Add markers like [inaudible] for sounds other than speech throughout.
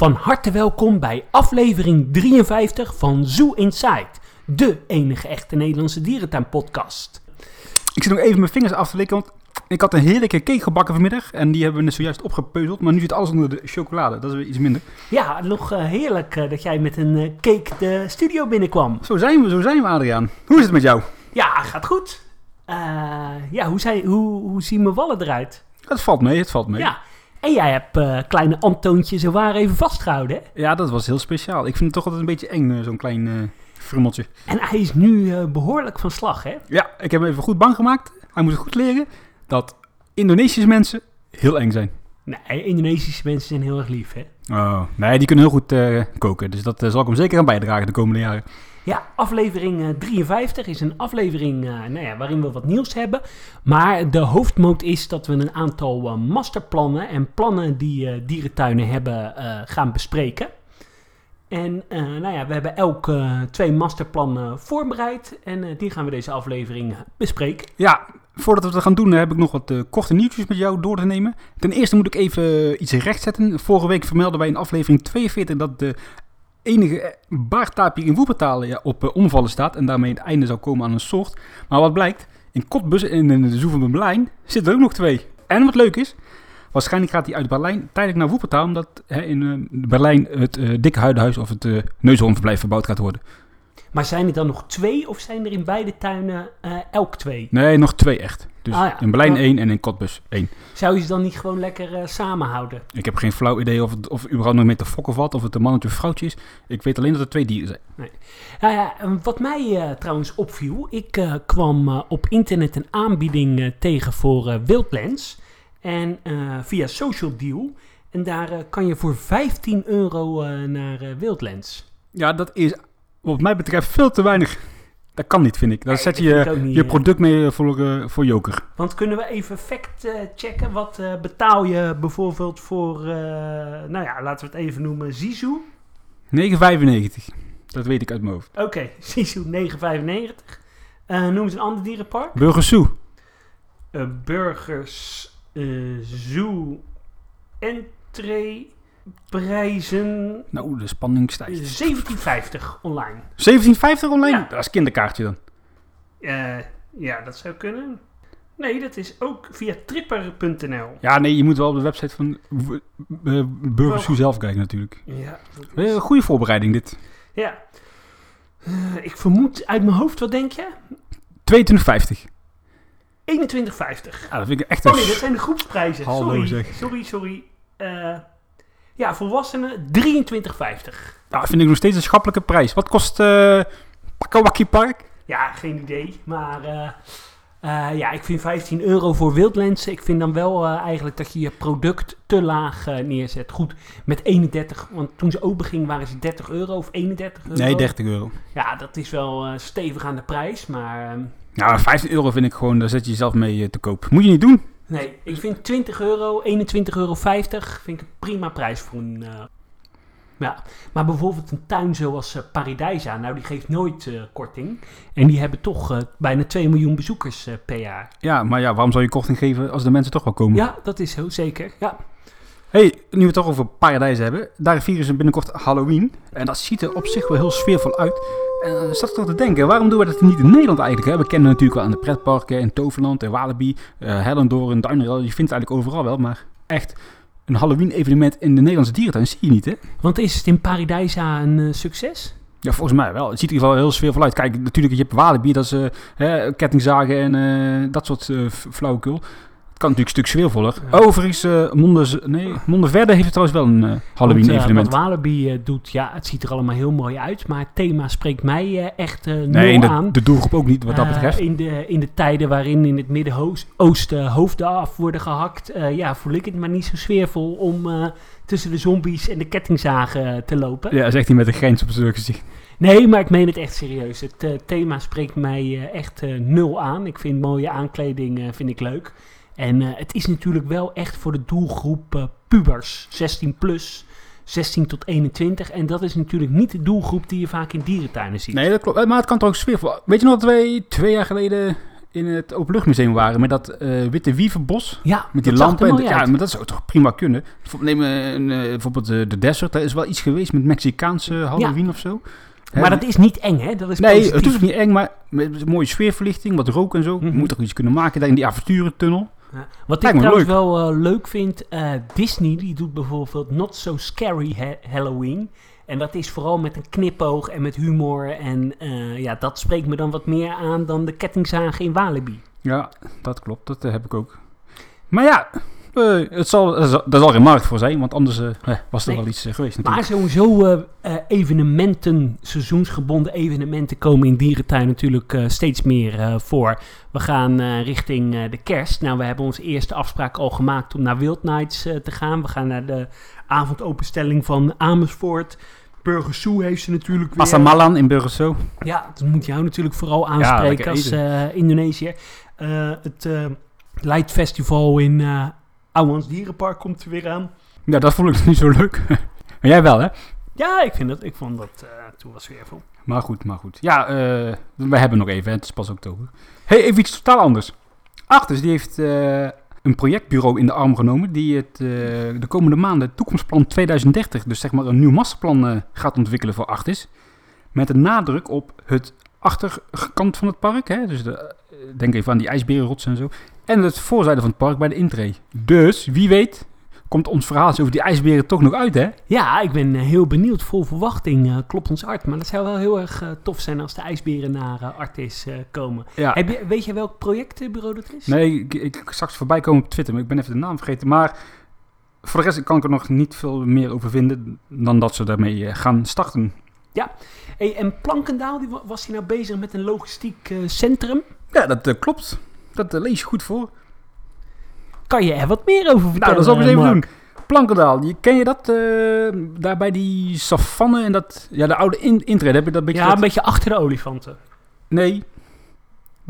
Van harte welkom bij aflevering 53 van Zoo Inside, de enige echte Nederlandse dierentuinpodcast. Ik zit nog even mijn vingers af te likken, want ik had een heerlijke cake gebakken vanmiddag. En die hebben we net zojuist opgepeuzeld. Maar nu zit alles onder de chocolade. Dat is weer iets minder. Ja, nog eh, heerlijk eh, dat jij met een eh, cake de studio binnenkwam. Zo zijn we, zo zijn we Adriaan. Hoe is het met jou? Ja, gaat goed. Ja, hoe, zijn, hoe, hoe zien mijn wallen eruit? Het valt mee, het valt mee. Ja, en jij hebt eh, kleine Antoontje zo waar even vastgehouden, hè? Ja, dat was heel speciaal. Ik vind het toch altijd een beetje eng, eh, zo'n klein eh frummeltje. En hij is nu eh, behoorlijk van slag, hè? Ja, ik heb hem even goed bang gemaakt. Hij moet goed leren dat Indonesische mensen heel eng zijn. Nee, Indonesische mensen zijn heel erg lief, hè? Oh, nee, die kunnen heel goed koken. Dus dat zal ik hem zeker aan bijdragen de komende jaren. Ja, aflevering eh, 53 is een aflevering eh, nou ja, waarin we wat nieuws hebben. Maar de hoofdmoot is dat we een aantal eh, masterplannen en plannen die eh, dierentuinen hebben eh, gaan bespreken. En eh, nou ja, we hebben elk eh, twee masterplannen voorbereid en eh, die gaan we deze aflevering bespreken. Ja, voordat we dat gaan doen, heb ik nog wat eh, korte nieuwtjes met jou door te nemen. Ten eerste moet ik even iets rechtzetten. Vorige week vermelden wij in aflevering 42 dat de enige eh, baardtapir in Woepertaal ja, op eh, omvallen staat. En daarmee het einde zou komen aan een soort. Maar wat blijkt, in Kotbus en in de Berlijn zitten er ook nog twee. En wat leuk is, waarschijnlijk gaat hij uit Berlijn tijdelijk naar Woepertaal. Omdat hè, in eh, Berlijn het dikke huidenhuis of het uh, verbouwd gaat worden. Maar zijn er dan nog twee of zijn er in beide tuinen eh, elk twee? Nee, nog twee echt. Dus Ah, ja. in Berlijn Ja. één en in Kotbus één. Zou je ze dan niet gewoon lekker eh, samenhouden? Ik heb geen flauw idee of het of überhaupt nog met de fokken valt, of het een mannetje of vrouwtje is. Ik weet alleen dat er twee dieren zijn. Nou ja, en wat mij eh, trouwens opviel, ik eh, kwam eh, op internet een aanbieding eh, tegen voor eh, Wildlands. En eh, via Social Deal. En daar eh, kan je voor 15 euro eh, naar eh, Wildlands. Ja, dat is wat mij betreft veel te weinig. Dat kan niet, vind ik. Daar Nee, zet je niet, je eh. product mee voor, eh, voor joker. Want kunnen we even fact eh, checken? Wat eh, betaal je bijvoorbeeld voor, eh, nou ja, laten we het even noemen, Zizou? 9,95. Dat weet ik uit mijn hoofd. Oké, [laughs] Zizou 9,95. Eh noem eens een ander dierenpark. Burgers Zoo. Eh, burgers, eh, zoo, entree, prijzen, Nou, de spanning stijgt. 17,50 online. 17,50 online? Ja. Dat is kinderkaartje dan. Eh, ja, dat zou kunnen. Nee, dat is ook via tripper.nl. Ja, nee, je moet wel op de website van eh, Burgers zelf kijken natuurlijk. Ja, Eh, is- goede voorbereiding dit. ja. Ik vermoed uit mijn hoofd, wat denk je? 22,50. 21,50. Ja, dat vind ik echt Oh een... nee, dat zijn de groepsprijzen. Hallo, sorry, zeg. sorry, sorry. Eh, ja, volwassenen 23,50. Ja, vind ik nog steeds een schappelijke prijs. Wat kost Pakawaki Park? Ja, geen idee. Maar eh, eh, ja, ik vind 15 euro voor Wildlands. Ik vind dan wel eigenlijk dat je je product te laag neerzet. Goed, met 31, want toen ze open ging waren ze 30 euro of 31 euro. Nee, 30 euro. Ja, dat is wel stevig aan de prijs. Maar ehm, Ja, 15 euro vind ik gewoon, daar zet je jezelf mee te koop. Moet je niet doen. Nee, ik vind 20 euro, 21,50 euro vind ik een prima prijs voor een... eh, ja, maar bijvoorbeeld een tuin zoals eh, Paradijsa, nou die geeft nooit eh, korting. En die hebben toch bijna 2 miljoen bezoekers per jaar. Ja, maar ja, waarom zou je korting geven als de mensen toch wel komen? Ja, dat is zo, zeker. Ja. Hey, nu we het toch over paradijs hebben. Daar vieren ze binnenkort Halloween. En dat ziet er op zich wel heel sfeervol uit. En dan zat ik toch te denken, waarom doen we dat niet in Nederland eigenlijk? Hè? We kennen natuurlijk wel aan de pretparken, in Toverland, in Walibi, uh, Hellendoorn, Duinrel. Je vindt het eigenlijk overal wel, maar echt een Halloween evenement in de Nederlandse dierentuin zie je niet, hè? Want is het in Paradijsa een eh, succes? Ja, volgens mij wel. Het ziet er in ieder geval heel sfeervol uit. Kijk, natuurlijk, je hebt Walibi, dat is eh, hè, kettingzagen en eh, dat soort eh, f- flauwekul. Kan natuurlijk stuk sfeervoller. Ja. Overigens, eh Monde, nee, Mondeverde heeft trouwens wel een eh, Halloween-evenement. eh, wat Walibi doet, ja, het ziet er allemaal heel mooi uit. Maar het thema spreekt mij echt nul nee, en aan. de, de doelgroep ook niet, wat dat betreft. in, de, in de tijden waarin in het Midden-Oosten hoofden af worden gehakt, eh, ja, voel ik het maar niet zo sfeervol om tussen de zombies en de kettingzagen te lopen. Ja, zegt hij met een grens op zijn gezicht. Nee, maar ik meen het echt serieus. Het thema spreekt mij echt nul aan. Ik vind mooie aankleding vind ik leuk. En eh, het is natuurlijk wel echt voor de doelgroep eh, pubers, 16 plus, 16 tot 21. En dat is natuurlijk niet de doelgroep die je vaak in dierentuinen ziet. Nee, dat klopt. Maar het kan toch ook sfeervol. Weet je nog dat wij twee jaar geleden in het Openluchtmuseum waren met dat eh, witte wievenbos. Ja, Met die lampen. En, ja, maar dat zou toch prima kunnen. Neem een, eh, bijvoorbeeld eh, de desert. Daar is wel iets geweest met Mexicaanse Halloween of zo. Maar dat is niet eng, hè? Dat is Nee, positief. het is ook niet eng, maar met een mooie sfeerverlichting, wat rook en zo. Mhm. Je moet toch iets kunnen maken daar in die avonturentunnel. Ja. Wat ik Lijkt trouwens wel eh, leuk vind, eh, Disney die doet bijvoorbeeld Not So Scary Ha- Halloween. En dat is vooral met een knipoog en met humor. En eh, ja, dat spreekt me dan wat meer aan dan de kettingzagen in Walibi. Ja, dat klopt. Dat heb ik ook. Maar ja, eh, het zal, er zal- geen markt voor zijn, want anders eh, was er Nee. wel iets eh, geweest Maar natuurlijk. sowieso eh, eh, evenementen, seizoensgebonden evenementen komen in dierentuin natuurlijk steeds meer voor. We gaan richting de kerst. Nou, we hebben onze eerste afspraak al gemaakt om naar Wild Nights te gaan. We gaan naar de avondopenstelling van Amersfoort. Burger Zoo heeft ze natuurlijk weer. In Burgerso. Ja, dat moet jou natuurlijk vooral aanspreken als Indonesiër. Het Light Festival in Ouwans Dierenpark komt er weer aan. Ja, dat vond ik niet zo leuk. [laughs] maar jij wel, hè? Ja, ik, vind dat, ik vond dat eh, toen was weer vol. Maar goed, maar goed. Ja, eh, we hebben nog even, het is pas oktober. hey, even iets totaal anders. Artis, die heeft eh, een projectbureau in de arm genomen... die het, de komende maanden het toekomstplan 2030... dus zeg maar een nieuw masterplan gaat ontwikkelen voor Artis. Met een nadruk op het achterkant van het park. Hè? Dus de, eh, denk even aan die ijsberenrots en zo. En het voorzijde van het park bij de intree. Dus, wie weet, komt ons verhaal over die ijsberen toch nog uit, hè? Ja, ik ben eh, heel benieuwd. Vol verwachting eh, klopt ons hart. Maar dat zou wel heel erg tof zijn als de ijsberen naar Artis eh, komen. Ja. Heb je, weet je welk projectbureau dat is? Nee, ik, ik ik zag ze voorbij komen op Twitter, maar ik ben even de naam vergeten. Maar voor de rest kan ik er nog niet veel meer over vinden dan dat ze daarmee gaan starten. Hey, en Plankendaal, die, wa- was hij nou bezig met een logistiek eh, centrum? Ja, dat eh, klopt. Dat eh, lees je goed voor. Kan je er wat meer over vertellen? Nou, dat zal ik eens even doen. Plankendaal, je, ken je dat? daar bij die savanne en dat... Ja, de oude in, intrede, heb je dat beetje... Ja, een beetje achter de olifanten. Nee,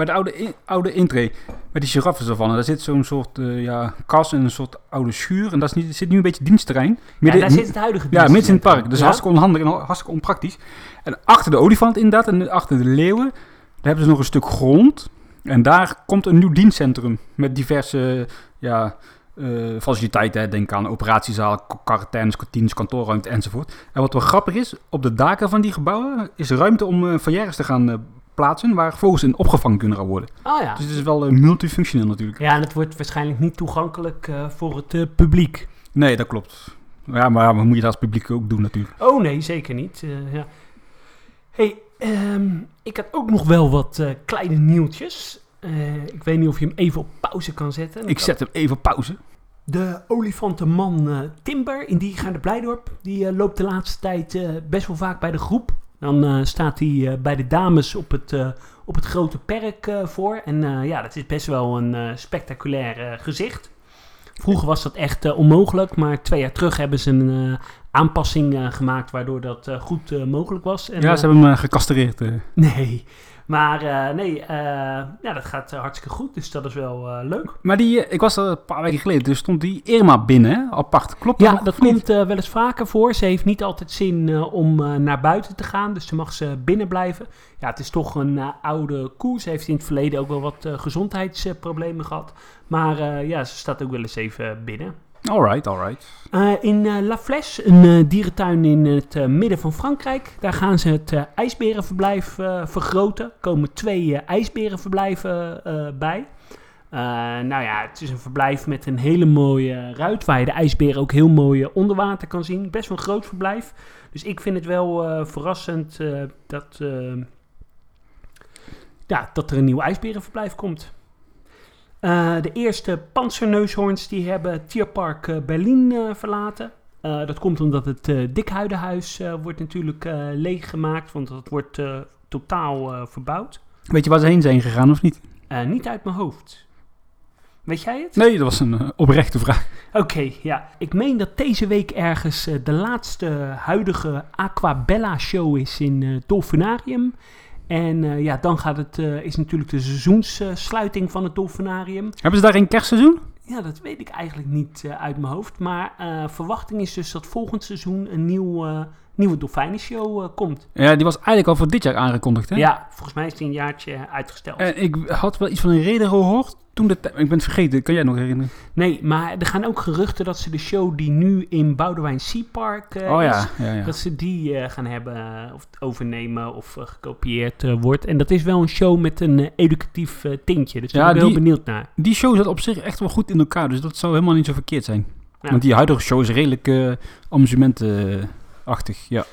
bij de oude, in, oude intree. Bij die giraffensavanne, daar zit zo'n soort eh, ja, kas en een soort oude schuur. En dat is niet, zit nu een beetje dienstterrein. Ja, daar zit het huidige Ja, midden in het park. Dus Ja? hartstikke onhandig en hartstikke onpraktisch. En achter de olifant inderdaad en achter de leeuwen, daar hebben ze nog een stuk grond. En daar komt een nieuw dienstcentrum met diverse ja, eh, faciliteiten. Denk aan operatiezaal, quarantaines, kantines, kantoorruimte enzovoort. En wat wel grappig is, op de daken van die gebouwen is ruimte om uh, te gaan eh, plaatsen waar vogels in opgevangen kunnen gaan worden. Oh ja. Dus het is wel eh, multifunctioneel natuurlijk. Ja, en het wordt waarschijnlijk niet toegankelijk eh, voor het eh, publiek. Nee, dat klopt. Ja, maar wat moet je dat als publiek ook doen natuurlijk. Oh nee, zeker niet. Ja. hey, ehm, ik had ook nog wel wat kleine nieuwtjes. Ik weet niet of je hem even op pauze kan zetten. Ik zet hem even op pauze. De olifantenman eh, Timber in Diegaarde Blijdorp, die loopt de laatste tijd best wel vaak bij de groep. Dan eh, staat hij eh, bij de dames op het, eh, op het grote perk voor. En ja, dat is best wel een spectaculair gezicht. Vroeger was dat echt onmogelijk, maar twee jaar terug hebben ze een aanpassing gemaakt waardoor dat goed mogelijk was. En, ja, ze hebben hem gecastreerd. [laughs] Nee, maar eh, nee, eh, ja, dat gaat eh, hartstikke goed, dus dat is wel leuk. Maar die, ik was er een paar weken geleden, dus stond die Irma binnen, apart. Klopt Ja, nog dat of niet? komt wel eens vaker voor. Ze heeft niet altijd zin om naar buiten te gaan, dus ze mag ze binnen blijven. Ja, het is toch een oude koe. Ze heeft in het verleden ook wel wat gezondheidsproblemen gehad. Maar ja, ze staat ook wel eens even binnen. Alright, alright. Eh, in eh, La Flèche, een eh, dierentuin in het midden van Frankrijk. Daar gaan ze het ijsberenverblijf vergroten. Er komen twee ijsberenverblijven bij. Nou ja, het is een verblijf met een hele mooie ruit... waar je de ijsberen ook heel mooi onder water kan zien. Best wel een groot verblijf. Dus ik vind het wel verrassend dat, ja, dat er een nieuw ijsberenverblijf komt. Eh, de eerste panzerneushoorns die hebben Tierpark eh, Berlin eh, verlaten. Dat komt omdat het eh Dikhuidenhuis wordt natuurlijk leeggemaakt, want dat wordt totaal verbouwd. Weet je waar ze heen zijn gegaan of niet? Niet uit mijn hoofd. Weet jij het? Nee, dat was een oprechte vraag. Oké, ja. Ik meen dat deze week ergens de laatste huidige Aquabella show is in Dolfinarium. En eh, ja, dan gaat het, eh, is natuurlijk de seizoenssluiting van het Dolfinarium. Hebben ze daar een kerstseizoen? Ja, dat weet ik eigenlijk niet eh, uit mijn hoofd. Maar verwachting is dus dat volgend seizoen een nieuw, nieuwe dolfijnenshow komt. Ja, die was eigenlijk al voor dit jaar aangekondigd, hè? Ja, volgens mij is die een jaartje uitgesteld. En ik had wel iets van een reden gehoord toen de Ik ben het vergeten, kan jij nog herinneren? Nee, maar er gaan ook geruchten dat ze de show die nu in Boudewijn Sea Park eh, oh is, ja, ja, ja. dat ze die eh, gaan hebben eh, of overnemen of gekopieerd wordt. En dat is wel een show met een educatief tintje. Dus daar ben ik heel benieuwd naar. Die show zat op zich echt wel goed in elkaar, dus dat zou helemaal niet zo verkeerd zijn. Want die huidige show is redelijk amusementachtig, ja.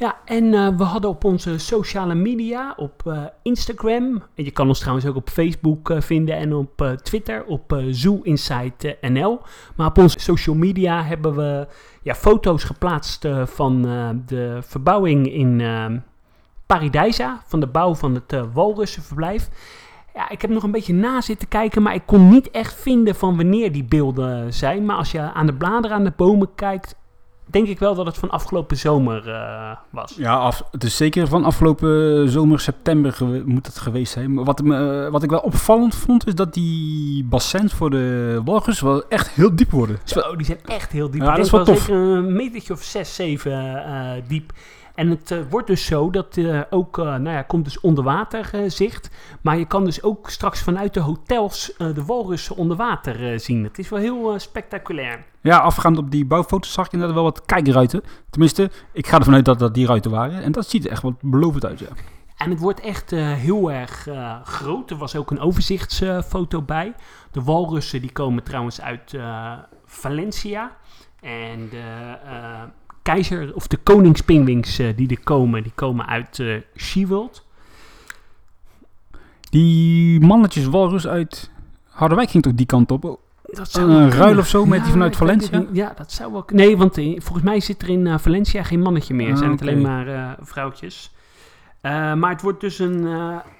Ja, en eh, we hadden op onze sociale media, op eh, Instagram, en je kan ons trouwens ook op Facebook eh, vinden en op Twitter, op Zoo Insight NL. Maar op onze social media hebben we ja, foto's geplaatst van de verbouwing in Paradijsa, van de bouw van het walrussenverblijf. Ja, ik heb nog een beetje na zitten kijken, maar ik kon niet echt vinden van wanneer die beelden zijn. Maar als je aan de bladeren aan de bomen kijkt, denk ik wel dat het van afgelopen zomer eh, was. Ja, af, het is zeker van afgelopen zomer, september moet het geweest zijn. Maar wat, me, eh, wat ik wel opvallend vond, is dat die bassins voor de walrus wel echt heel diep worden. Zo, die zijn echt heel diep. Ja, dat is wel zeker een metertje of zes, zeven eh, diep. En het eh, wordt dus zo dat eh, ook, eh, nou ja, komt dus onderwaterzicht. maar je kan dus ook straks vanuit de hotels de walrussen onder water zien. Het is wel heel spectaculair. Ja, afgaand op die bouwfoto's zag ik inderdaad wel wat kijkruiten. Tenminste, ik ga ervan uit dat dat die ruiten waren. En dat ziet er echt wat belovend uit, ja. En het wordt echt heel erg groot. Er was ook een overzichtsfoto bij. De walrussen die komen trouwens uit Valencia. En de keizer, of de koningspingwings eh, die er komen, die komen uit SeaWorld. Die mannetjes walrus uit Harderwijk ging toch die kant op? Dat Een wel ruil of zo met die vanuit het Valencia? Ja, dat zou wel kunnen. Nee, want eh, volgens mij zit er in Valencia geen mannetje meer. Ah, zijn het oké. alleen maar vrouwtjes. Maar het wordt dus een,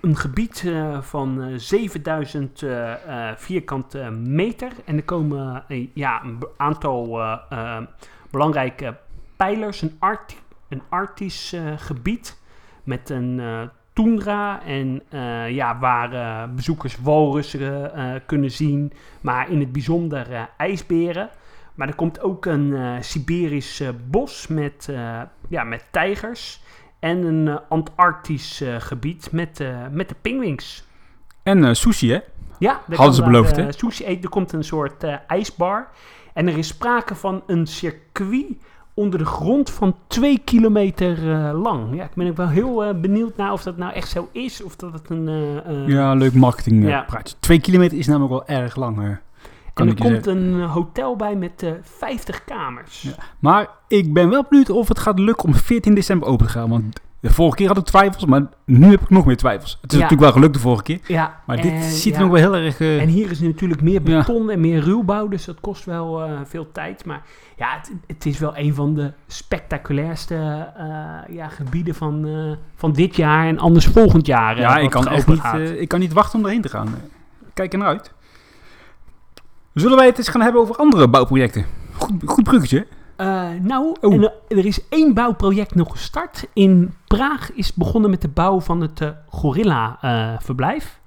een gebied van eh, 7000 eh, eh, vierkante meter. En er komen ja, een aantal belangrijke pijlers. Een, art, een arctisch eh, gebied met een eh toendra. En eh, ja, waar bezoekers walrussen kunnen zien. Maar in het bijzonder ijsberen. Maar er komt ook een Siberisch bos met, ja, met tijgers. En een Antarctisch gebied met, met de pinguïns. En sushi, hè? Ja, Hadden ze beloofd, hè? sushi eten. Er komt een soort ijsbar. En er is sprake van een circuit onder de grond van twee kilometer eh, lang. Ja, ik ben ook wel heel eh, benieuwd naar of dat nou echt zo is. Of dat het een... eh, Ja, leuk marketing eh, Ja. praatje. Twee kilometer is namelijk wel erg lang. kan en er komt zeggen. een hotel bij met eh 50 kamers. Ja. Maar ik ben wel benieuwd of het gaat lukken om 14 december open te gaan. Want de vorige keer had ik twijfels, maar nu heb ik nog meer twijfels. Het is Ja. natuurlijk wel gelukt de vorige keer. Ja, Maar dit en ziet er nog wel heel erg... eh, En hier is natuurlijk meer beton en meer ruwbouw, dus dat kost wel eh, veel tijd. Maar ja, het, het is wel een van de spectaculairste eh, ja, gebieden van, eh, van dit jaar en anders volgend jaar. eh, ja, ik kan echt open niet, eh, ik kan niet wachten om erheen te gaan. Eh, Kijk er naar uit. Zullen wij het eens gaan hebben over andere bouwprojecten? Goed, goed bruggetje. Eh, nou, Oh. en, eh, er is één bouwproject nog gestart. In Praag is begonnen met de bouw van het eh, Gorilla-verblijf.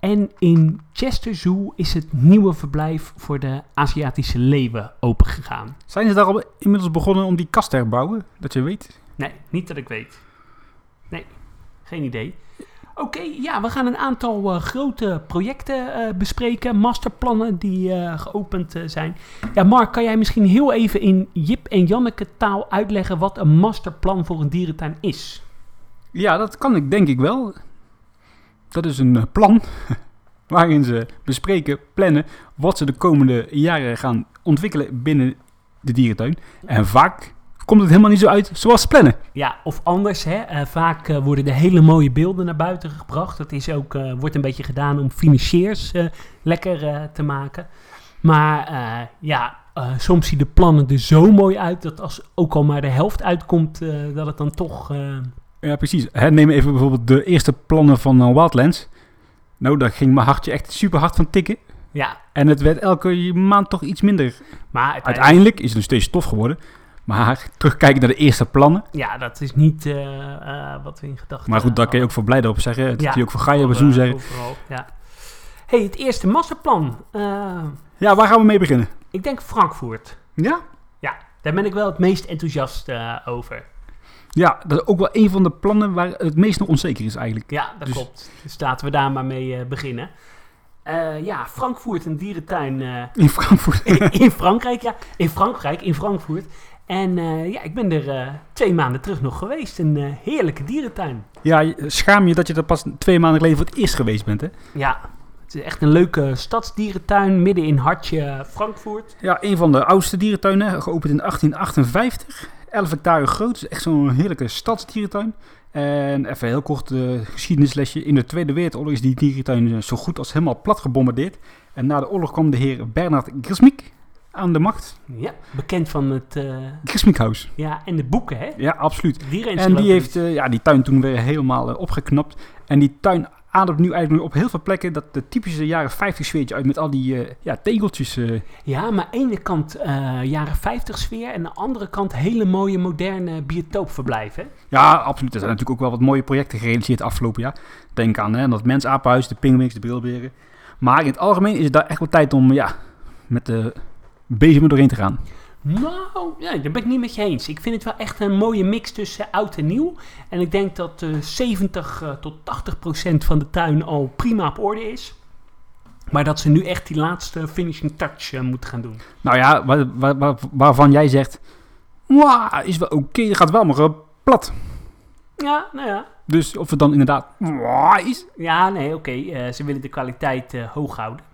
en in Chester Zoo is het nieuwe verblijf voor de Aziatische leeuwen opengegaan. Zijn ze daar al inmiddels begonnen om die kast te herbouwen? Dat je weet. Nee, niet dat ik weet. Nee, geen idee. Oké, ja, we gaan een aantal eh, grote projecten eh, bespreken. Masterplannen die eh, geopend zijn. Ja, Mark, kan jij misschien heel even in Jip en Janneke taal uitleggen wat een masterplan voor een dierentuin is? Ja, dat kan ik denk ik wel. Dat is een plan [laughs] waarin ze bespreken, plannen wat ze de komende jaren gaan ontwikkelen binnen de dierentuin. En vaak komt het helemaal niet zo uit zoals ze plannen. Ja, of anders, hè, eh, vaak eh, worden er hele mooie beelden naar buiten gebracht. Dat is ook, eh, wordt een beetje gedaan om financiers lekker te maken. Maar ja, soms zien de plannen er zo mooi uit dat als ook al maar de helft uitkomt, dat het dan toch... Ja, precies. Hè, neem even bijvoorbeeld de eerste plannen van Wildlands. Nou, daar ging mijn hartje echt super hard van tikken. ja, En het werd elke maand toch iets minder. maar uiteindelijk, Uiteindelijk is het nog steeds tof geworden. Maar terugkijken naar de eerste plannen. ja, dat is niet eh, eh, wat we in gedachten Maar goed, daar kun je ook voor blijden op zeggen. Dat Ja, kun je ook voor Gaia op Voor, zoen eh, zeggen. overal, ja. hey, het eerste masterplan. Eh, Ja, waar gaan we mee beginnen? ik denk Frankfurt. Ja? Daar ben ik wel het meest enthousiast over. Ja, dat is ook wel een van de plannen waar het meest nog onzeker is eigenlijk. Ja, dat Dus- klopt. Dus laten we daar maar mee beginnen. Ja, Frankfurt, een dierentuin In Frankfurt. in, [laughs] in Frankrijk. Ja, in Frankrijk, in Frankfurt. En eh, ja, ik ben er eh, twee maanden terug nog geweest. Een eh, heerlijke dierentuin. Ja, schaam je dat je er pas twee maanden geleden voor het eerst geweest bent, hè? Ja, het is echt een leuke stadsdierentuin midden in hartje Frankfurt. Ja, een van de oudste dierentuinen, geopend in 1858. 11 hectare groot, dus echt zo'n heerlijke stadsdierentuin. En even heel kort eh, geschiedenislesje. In de Tweede Wereldoorlog is die dierentuin zo goed als helemaal plat gebombardeerd. En na de oorlog kwam de heer Bernard Grismik aan de macht. Ja, bekend van het, eh, Grismik House. ja, en de boeken, hè? Ja, absoluut. En die heeft eh, ja, die tuin toen weer helemaal eh, opgeknapt. En die tuin ademt nu eigenlijk op heel veel plekken dat de typische jaren 50 sfeertje uit met al die eh, ja, tegeltjes. eh. Ja, maar aan de ene kant eh, jaren 50 sfeer en aan de andere kant hele mooie moderne biotoopverblijven. Ja, absoluut. Er zijn natuurlijk ook wel wat mooie projecten gerealiseerd afgelopen jaar. Denk aan hè, dat mensapenhuis, de pingwings, de brilberen. Maar in het algemeen is het daar echt wel tijd om ja, met de bezem er doorheen te gaan. Nou, ja, daar ben ik niet met je eens. Ik vind het wel echt een mooie mix tussen oud en nieuw. En ik denk dat eh 70 eh, tot 80 procent van de tuin al prima op orde is. Maar dat ze nu echt die laatste finishing touch eh, moeten gaan doen. Nou ja, waar, waar, waar- waarvan jij zegt, "Mwah, is wel oké, gaat wel maar eh, plat. Ja, nou ja. Dus of het dan inderdaad is. Ja, nee, oké. eh, ze willen de kwaliteit eh, hoog houden.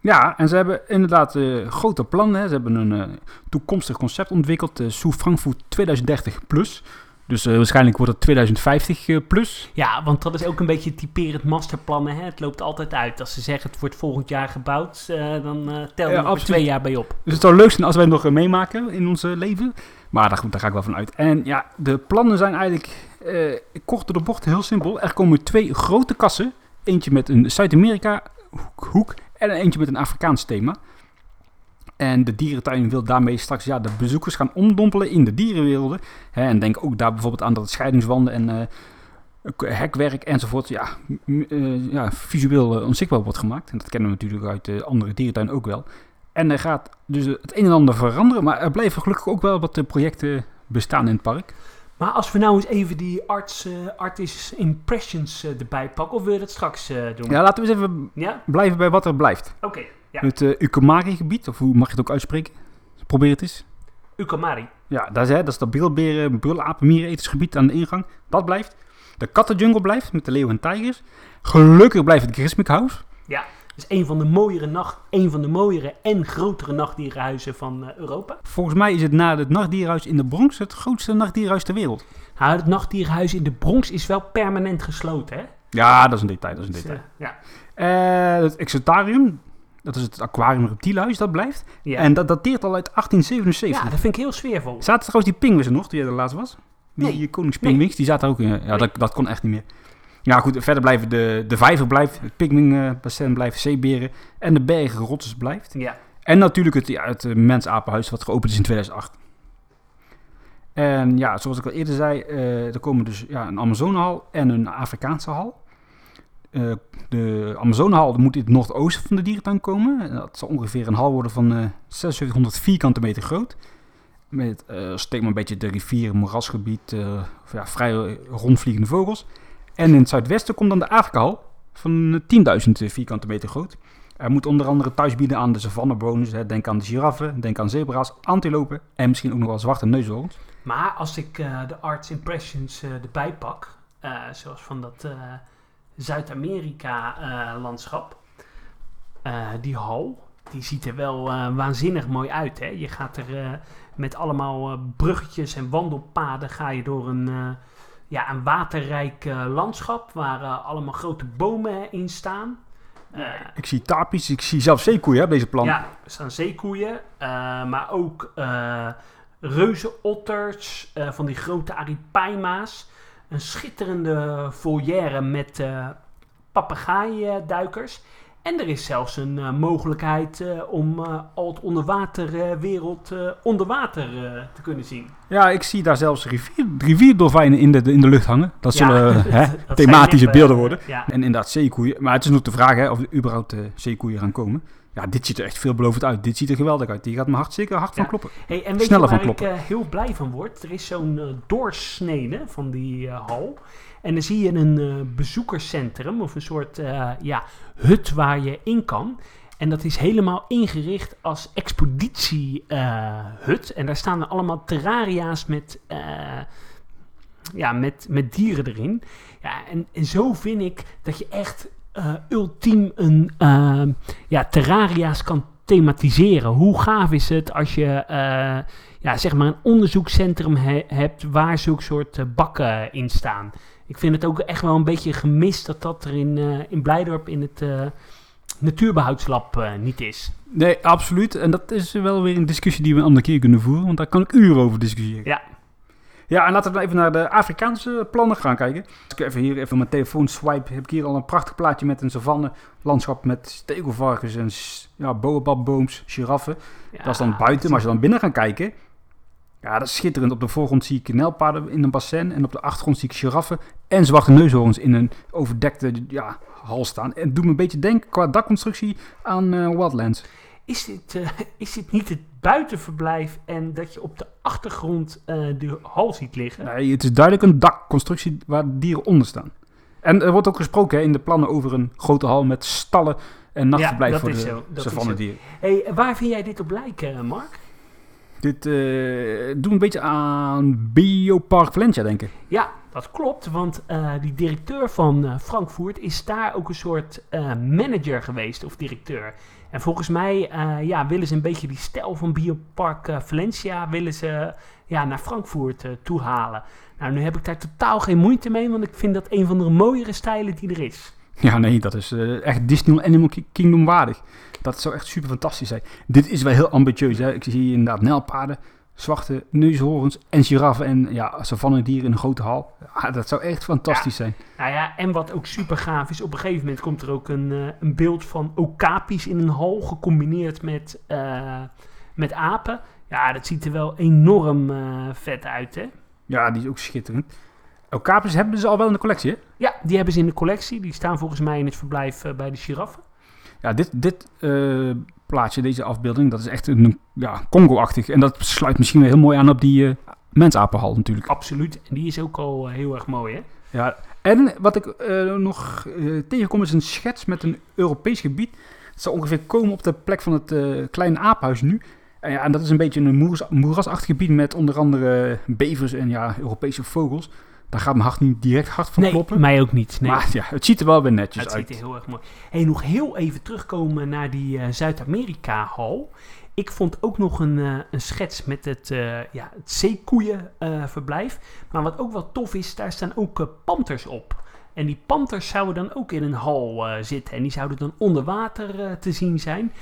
Ja, en ze hebben inderdaad eh, grote plannen. Ze hebben een eh, toekomstig concept ontwikkeld, uh, Soe Frankfurt 2030 plus. Dus eh, waarschijnlijk wordt het 2050 eh, plus. Ja, want dat is ook een beetje typerend masterplannen. Hè? Het loopt altijd uit. Als ze zeggen het wordt volgend jaar gebouwd, eh, dan eh tel je er twee jaar bij op. Dus het zou leuk zijn als wij het nog eh, meemaken in ons eh, leven. Maar daar, daar ga ik wel van uit. En ja, de plannen zijn eigenlijk eh, kort door de bocht heel simpel. Er komen twee grote kassen. Eentje met een Zuid-Amerika hoek en eentje met een Afrikaans thema. En de dierentuin wil daarmee straks ja, de bezoekers gaan omdompelen in de dierenwerelden. En denk ook daar bijvoorbeeld aan dat scheidingswanden en eh, hekwerk enzovoort ja, eh, ja, visueel eh, onzichtbaar wordt gemaakt. En dat kennen we natuurlijk uit de andere dierentuin ook wel. En er gaat dus het een en ander veranderen, maar er blijven gelukkig ook wel wat projecten bestaan in het park. Maar als we nou eens even die arts, eh, artist impressions eh, erbij pakken, of wil je dat straks eh, doen? Ja, laten we eens even Ja? blijven bij wat er blijft. Oké. Ja. Het uh, Ukomari-gebied, of hoe mag je het ook uitspreken? Probeer het eens. Ukamari. Ja, dat is, hè, dat is dat brilberen, brulapen, mierenetersgebied aan de ingang. Dat blijft. De kattenjungle blijft met de leeuwen en tijgers. Gelukkig blijft het Grismic House. Dat is een van de mooiere, nacht, een van de mooiere en grotere nachtdierenhuizen van eh, Europa. Volgens mij is het na het nachtdierhuis in de Bronx het grootste nachtdierhuis ter wereld. Nou, het nachtdierenhuis in de Bronx is wel permanent gesloten, hè? Ja, dat is een detail. Dat is een Dus, detail. eh, ja. Eh, het Exotarium, dat is het aquarium reptielenhuis, dat blijft. Ja. En dat dateert al uit 1877. ja, dat vind ik heel sfeervol. Zaten trouwens die pinguïns er nog, toen jij er laatst was? Die Nee. koningspinguïns, die zaten ook in. Ja, Nee. dat, dat kon echt niet meer. Ja, goed, verder blijven de, de vijver blijft, het pigmingbassin blijft, zeeberen en de bergen rotsers blijft. Ja. En natuurlijk het, ja, het eh, mensapenhuis wat geopend is in 2008. En ja, zoals ik al eerder zei, eh, er komen dus ja, een Amazonehal en een Afrikaanse hal. Eh, de Amazonehal moet in het noordoosten van de dierentuin komen. En Dat zal ongeveer een hal worden van eh 7600 vierkante meter groot. Met eh steek maar een beetje de rivier, moerasgebied, eh, of ja, vrij rondvliegende vogels. En in het zuidwesten komt dan de Afrika-hal van eh, 10.000 vierkante meter groot. Er moet onder andere thuis bieden aan de savannebewoners. Denk aan de giraffen, denk aan zebra's, antilopen en misschien ook nog wel zwarte neushoorns. Maar als ik eh, de arts impressions eh, erbij pak, eh, zoals van dat eh, Zuid-Amerika-landschap, eh, die hal, die ziet er wel eh, waanzinnig mooi uit. Hè? Je gaat er eh, met allemaal eh, bruggetjes en wandelpaden ga je door een, eh, ja, een waterrijk eh, landschap waar eh, allemaal grote bomen in staan. Eh, Ik zie tapies, ik zie zelfs zeekoeien hè, op deze plan. ja, er staan zeekoeien, maar ook reuzenotters, van die grote aripaima's. Een schitterende volière met papegaaiduikers. En er is zelfs een eh, mogelijkheid eh, om eh, al het onderwaterwereld onder water te kunnen zien. Ja, ik zie daar zelfs rivier, rivierdolfijnen in de, in de lucht hangen. Dat Ja, zullen dat- [laughs] hè, dat thematische even, beelden worden. Ja. En inderdaad zeekoeien. Maar het is nog de vraag hè, of er überhaupt zeekoeien gaan komen. Ja, dit ziet er echt veelbelovend uit. Dit ziet er geweldig uit. Die gaat mijn hart zeker hard van kloppen. Hey, en weet Sneller je waar van ik heel blij van word? Er is zo'n doorsnede van die hal. En dan zie je een eh, bezoekerscentrum of een soort eh, ja, hut waar je in kan. En dat is helemaal ingericht als expeditiehut. en daar staan er allemaal terraria's met, eh, ja, met, met dieren erin. Ja, en, en zo vind ik dat je echt eh, ultiem een eh, ja, terraria's kan thematiseren. Hoe gaaf is het als je eh, ja, zeg maar een onderzoekscentrum he- hebt waar zulke soort eh, bakken in staan. Ik vind het ook echt wel een beetje gemist dat dat er in, eh, in Blijdorp in het eh, natuurbehoudslab eh, niet is. Nee, absoluut. En dat is wel weer een discussie die we een andere keer kunnen voeren. Want daar kan ik uren over discussiëren. Ja. Ja, en laten we dan even naar de Afrikaanse plannen gaan kijken. Als ik even hier even mijn telefoon swipe, heb ik hier al een prachtig plaatje met een savanne landschap met stekelvarkens en ja, giraffen. Ja, dat is dan buiten, maar als je dan binnen gaat kijken, ja, dat is schitterend. Op de voorgrond zie ik nijlpaarden in een bassin en op de achtergrond zie ik giraffen en zwarte neushoorns in een overdekte ja, hal staan. En het doet me een beetje denken qua dakconstructie aan eh, Wildlands. Is dit, eh, is dit niet het buitenverblijf en dat je op de achtergrond eh, de hal ziet liggen? Nee, het is duidelijk een dakconstructie waar dieren onder staan. En er wordt ook gesproken hè, in de plannen over een grote hal met stallen en nachtverblijf voor de is savannedieren. Hey, waar vind jij dit op lijken, Mark? Dit eh doet een beetje aan Biopark Valencia denken. Ja, dat klopt, want eh, die directeur van eh, Frankfurt is daar ook een soort manager geweest, of directeur. En volgens mij ja, willen ze een beetje die stijl van Biopark Valencia willen ze, ja, naar Frankfurt toe halen. Nou, nu heb ik daar totaal geen moeite mee, want ik vind dat een van de mooiere stijlen die er is. [laughs] Ja, nee, dat is eh, echt Disney Animal Ki- Kingdom waardig. Dat zou echt super fantastisch zijn. Dit is wel heel ambitieus. Hè? Ik zie hier inderdaad nijlpaarden, zwarte neushoorns en giraffen en ja, savannedieren in een grote hal. Ja, dat zou echt fantastisch zijn. Nou ja, en wat ook super gaaf is, op een gegeven moment komt er ook een, eh, een beeld van okapis in een hal gecombineerd met, eh, met apen. Ja, dat ziet er wel enorm vet uit, hè? Ja, die is ook schitterend. Okapis hebben ze al wel in de collectie, hè? Ja, die hebben ze in de collectie. Die staan volgens mij in het verblijf eh, bij de giraffen. Ja, dit, dit eh, plaatje, deze afbeelding, dat is echt een ja, Congo-achtig. En dat sluit misschien weer heel mooi aan op die eh mensapenhal natuurlijk. Absoluut. En die is ook al heel erg mooi, hè? Ja, en wat ik nog tegenkom is een schets met een Europees gebied. Het zou ongeveer komen op de plek van het kleine aaphuis nu. En, ja, en dat is een beetje een moeras, moerasachtig gebied met onder andere bevers en ja, Europese vogels. Daar gaat mijn hart niet direct hard van nee, kloppen. mij ook niet. Nee. Maar ja, het ziet er wel weer netjes het uit. ziet er heel erg mooi. Hey, nog heel even terugkomen naar die eh, Zuid-Amerika-hal. Ik vond ook nog een, eh, een schets met het, eh ja, het zeekoeienverblijf. maar wat ook wel tof is, daar staan ook panters op. En die panters zouden dan ook in een hal zitten. En die zouden dan onder water te zien zijn.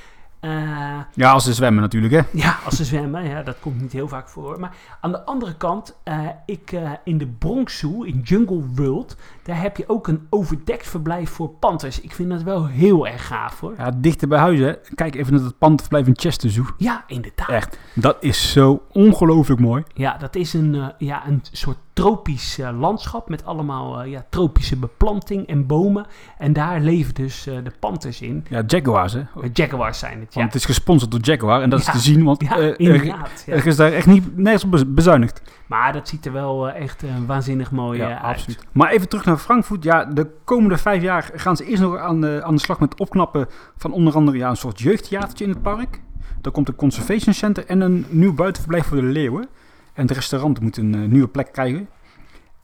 Eh, Ja, als ze zwemmen natuurlijk, hè. ja, als ze zwemmen, ja, dat komt niet heel vaak voor. Maar aan de andere kant, eh, ik, eh, in de Bronx Zoo, in Jungle World, daar heb je ook een overdekt verblijf voor panters. Ik vind dat wel heel erg gaaf hoor. Ja, dichter bij huis, hè. Kijk even naar het pandverblijf in Chester Zoo. Ja, inderdaad. Echt, dat is zo ongelooflijk mooi. Ja, dat is een, ja, een soort tropisch eh, landschap met allemaal eh, ja, tropische beplanting en bomen. En daar leven dus eh, de panters in. Ja, Jaguars, hè. Jaguars zijn het, ja. Want het is gesponsord door Jaguar en dat is te zien, want Ja, er, inderdaad. er is daar echt niet, nergens op bez- bezuinigd. Maar dat ziet er wel echt waanzinnig mooi Ja, uit. absoluut. Maar even terug naar Frankfurt. Ja, de komende vijf jaar gaan ze eerst nog aan de, aan de slag met opknappen van onder andere ja, een soort jeugdtheatertje in het park. Dan komt een conservation center en een nieuw buitenverblijf voor de leeuwen. En het restaurant moet een eh, nieuwe plek krijgen.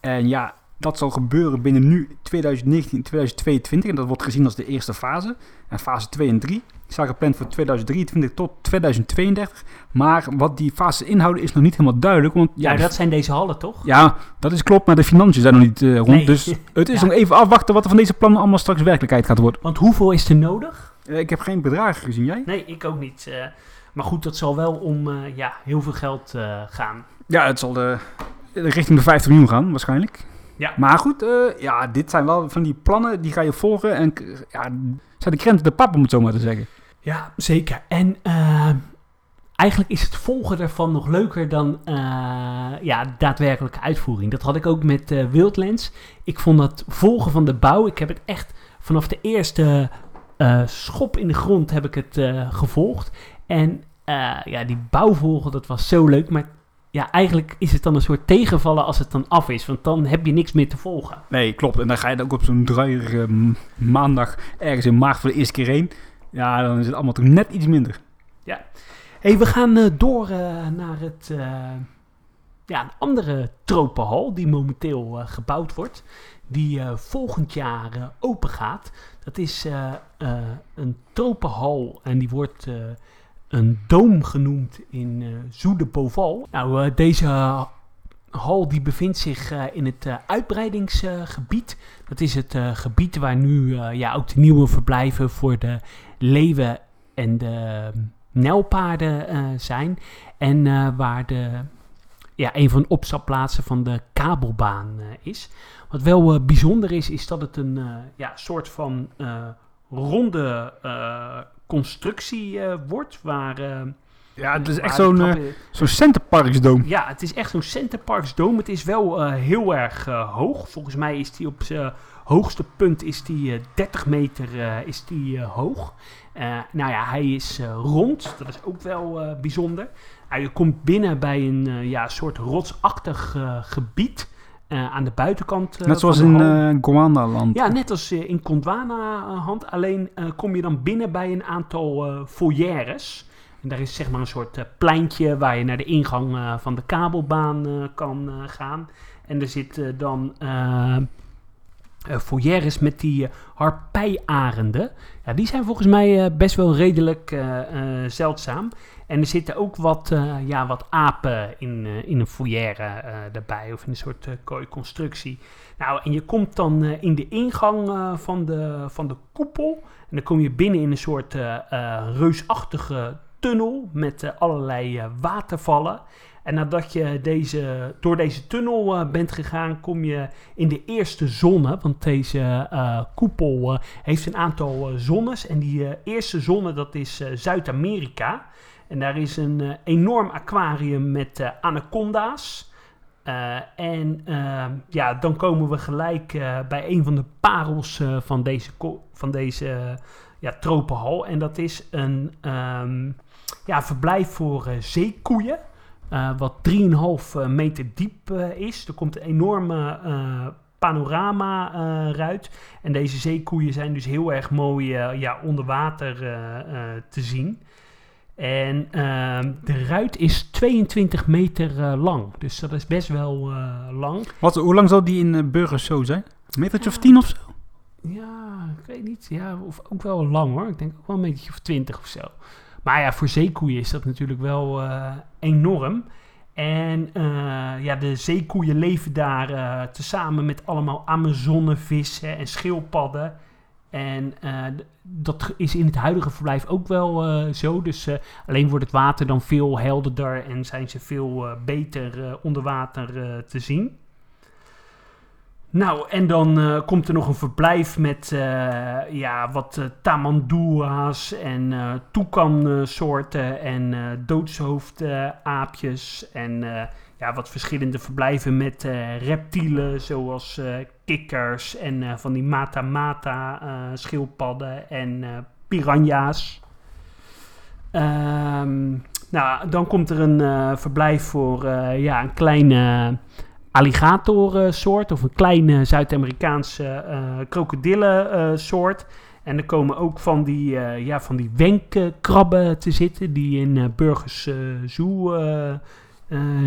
En ja, dat zal gebeuren binnen nu 2019 2022. En dat wordt gezien als de eerste fase. En fase 2 en 3 zijn gepland voor 2023 tot 2032. Maar wat die fases inhouden is nog niet helemaal duidelijk. Want Ja, dat zijn deze hallen toch? ja, dat is klopt, maar de financiën zijn nog niet eh, rond. Nee. Dus [laughs] het is Ja. nog even afwachten wat er van deze plannen allemaal straks werkelijkheid gaat worden. Want hoeveel is er nodig? Eh, ik heb geen bedragen gezien, jij? Nee, ik ook niet. maar goed, dat zal wel om ja, heel veel geld gaan. Ja, het zal de, richting de 50 miljoen gaan, waarschijnlijk. Ja. Maar goed, eh, ja, dit zijn wel van die plannen, die ga je volgen. En ja, zijn de krenten de pap, om het zo maar te zeggen. Ja, zeker. En eh, eigenlijk is het volgen ervan nog leuker dan eh, ja, daadwerkelijke uitvoering. Dat had ik ook met eh, Wildlands. Ik vond dat volgen van de bouw, ik heb het echt vanaf de eerste eh, schop in de grond heb ik het eh, gevolgd. En eh, ja, die bouw volgen, dat was zo leuk. Maar ja, eigenlijk is het dan een soort tegenvallen als het dan af is. Want dan heb je niks meer te volgen. Nee, klopt. En dan ga je dan ook op zo'n druiige m- maandag ergens in maart voor de eerste keer heen. Ja, dan is het allemaal toch net iets minder. Hey, we gaan eh, door eh, naar het, eh, ja, een andere tropenhal die momenteel gebouwd wordt. Die volgend jaar open gaat. Dat is een tropenhal en die wordt een doom genoemd in eh Zoede Boval. Nou, eh, deze hal die bevindt zich eh, in het eh, uitbreidingsgebied. Dat is het eh, gebied waar nu eh, ja, ook de nieuwe verblijven voor de leeuwen en de nijlpaarden eh, zijn. En eh, waar de, ja, een van de opstapplaatsen van de kabelbaan eh, is. Wat wel eh, bijzonder is, is dat het een eh, ja, soort van eh, ronde eh, constructie eh, wordt. Waar, eh, Ja, het is echt zo'n eh, trappen- zo'n Centerparksdoom. ja, het is echt zo'n Centerparks Dome. Het is wel eh, heel erg eh, hoog. Volgens mij is die op zijn hoogste punt is die, eh, 30 meter eh, is die, eh, hoog. Eh, nou ja, hij is eh, rond. Dat is ook wel eh, bijzonder. Je komt binnen bij een eh, ja, soort rotsachtig eh, gebied eh, aan de buitenkant. eh, Net zoals in hal. eh Goandaland. Ja, net als in Gondwana-hand. Alleen kom je dan binnen bij een aantal foyeres. En daar is zeg maar een soort pleintje waar je naar de ingang van de kabelbaan kan gaan. En er zitten dan eh eh, foyeres met die eh, harpijarenden. Ja, die zijn volgens mij eh, best wel redelijk zeldzaam. En er zitten ook wat, ja, wat apen in, in een foyer daarbij. Of in een soort kooiconstructie. Nou, en je komt dan in de ingang van, de, van de koepel. En dan kom je binnen in een soort reusachtige tunnel met allerlei watervallen. En nadat je deze, door deze tunnel eh, bent gegaan, kom je in de eerste zonne. Want deze eh, koepel eh, heeft een aantal zonnes. En die eerste zonne, dat is Zuid-Amerika. En daar is een enorm aquarium met anaconda's. En ja, dan komen we gelijk bij een van de parels van deze, van deze ja, tropenhal. En dat is een ehm, ja, verblijf voor zeekoeien. Eh, wat 3,5 meter diep eh, is. Er komt een enorme eh, panorama eh ruit. En deze zeekoeien zijn dus heel erg mooi eh, ja, onder water eh, eh, te zien. En ehm, de ruit is 22 meter eh, lang. Dus dat is best wel eh, lang. Wat, hoe lang zal die in uh, Burgers zo zijn? Een metertje of tien of zo? Ja, ik weet niet. Ja, of ook wel lang hoor. Ik denk ook wel een beetje of 20 of zo. Maar ja, voor zeekoeien is dat natuurlijk wel eh, enorm. En eh, ja, de zeekoeien leven daar eh, tezamen met allemaal Amazonevissen en schildpadden. En eh, dat is in het huidige verblijf ook wel zo. Dus alleen wordt het water dan veel helderder en zijn ze veel beter onder water te zien. Nou, en dan eh, komt er nog een verblijf met eh, ja, wat eh, tamandua's en eh toekansoorten en doodshoofdaapjes. en ja, wat verschillende verblijven met reptielen zoals kikkers en van die mata-mata schildpadden en piranha's. Ehm, nou, dan komt er een verblijf voor ja, een kleine alligatorsoort of een kleine Zuid-Amerikaanse eh krokodillensoort. en er komen ook van die, eh, ja, van die wenkkrabben te zitten die in eh, Burgers Zoo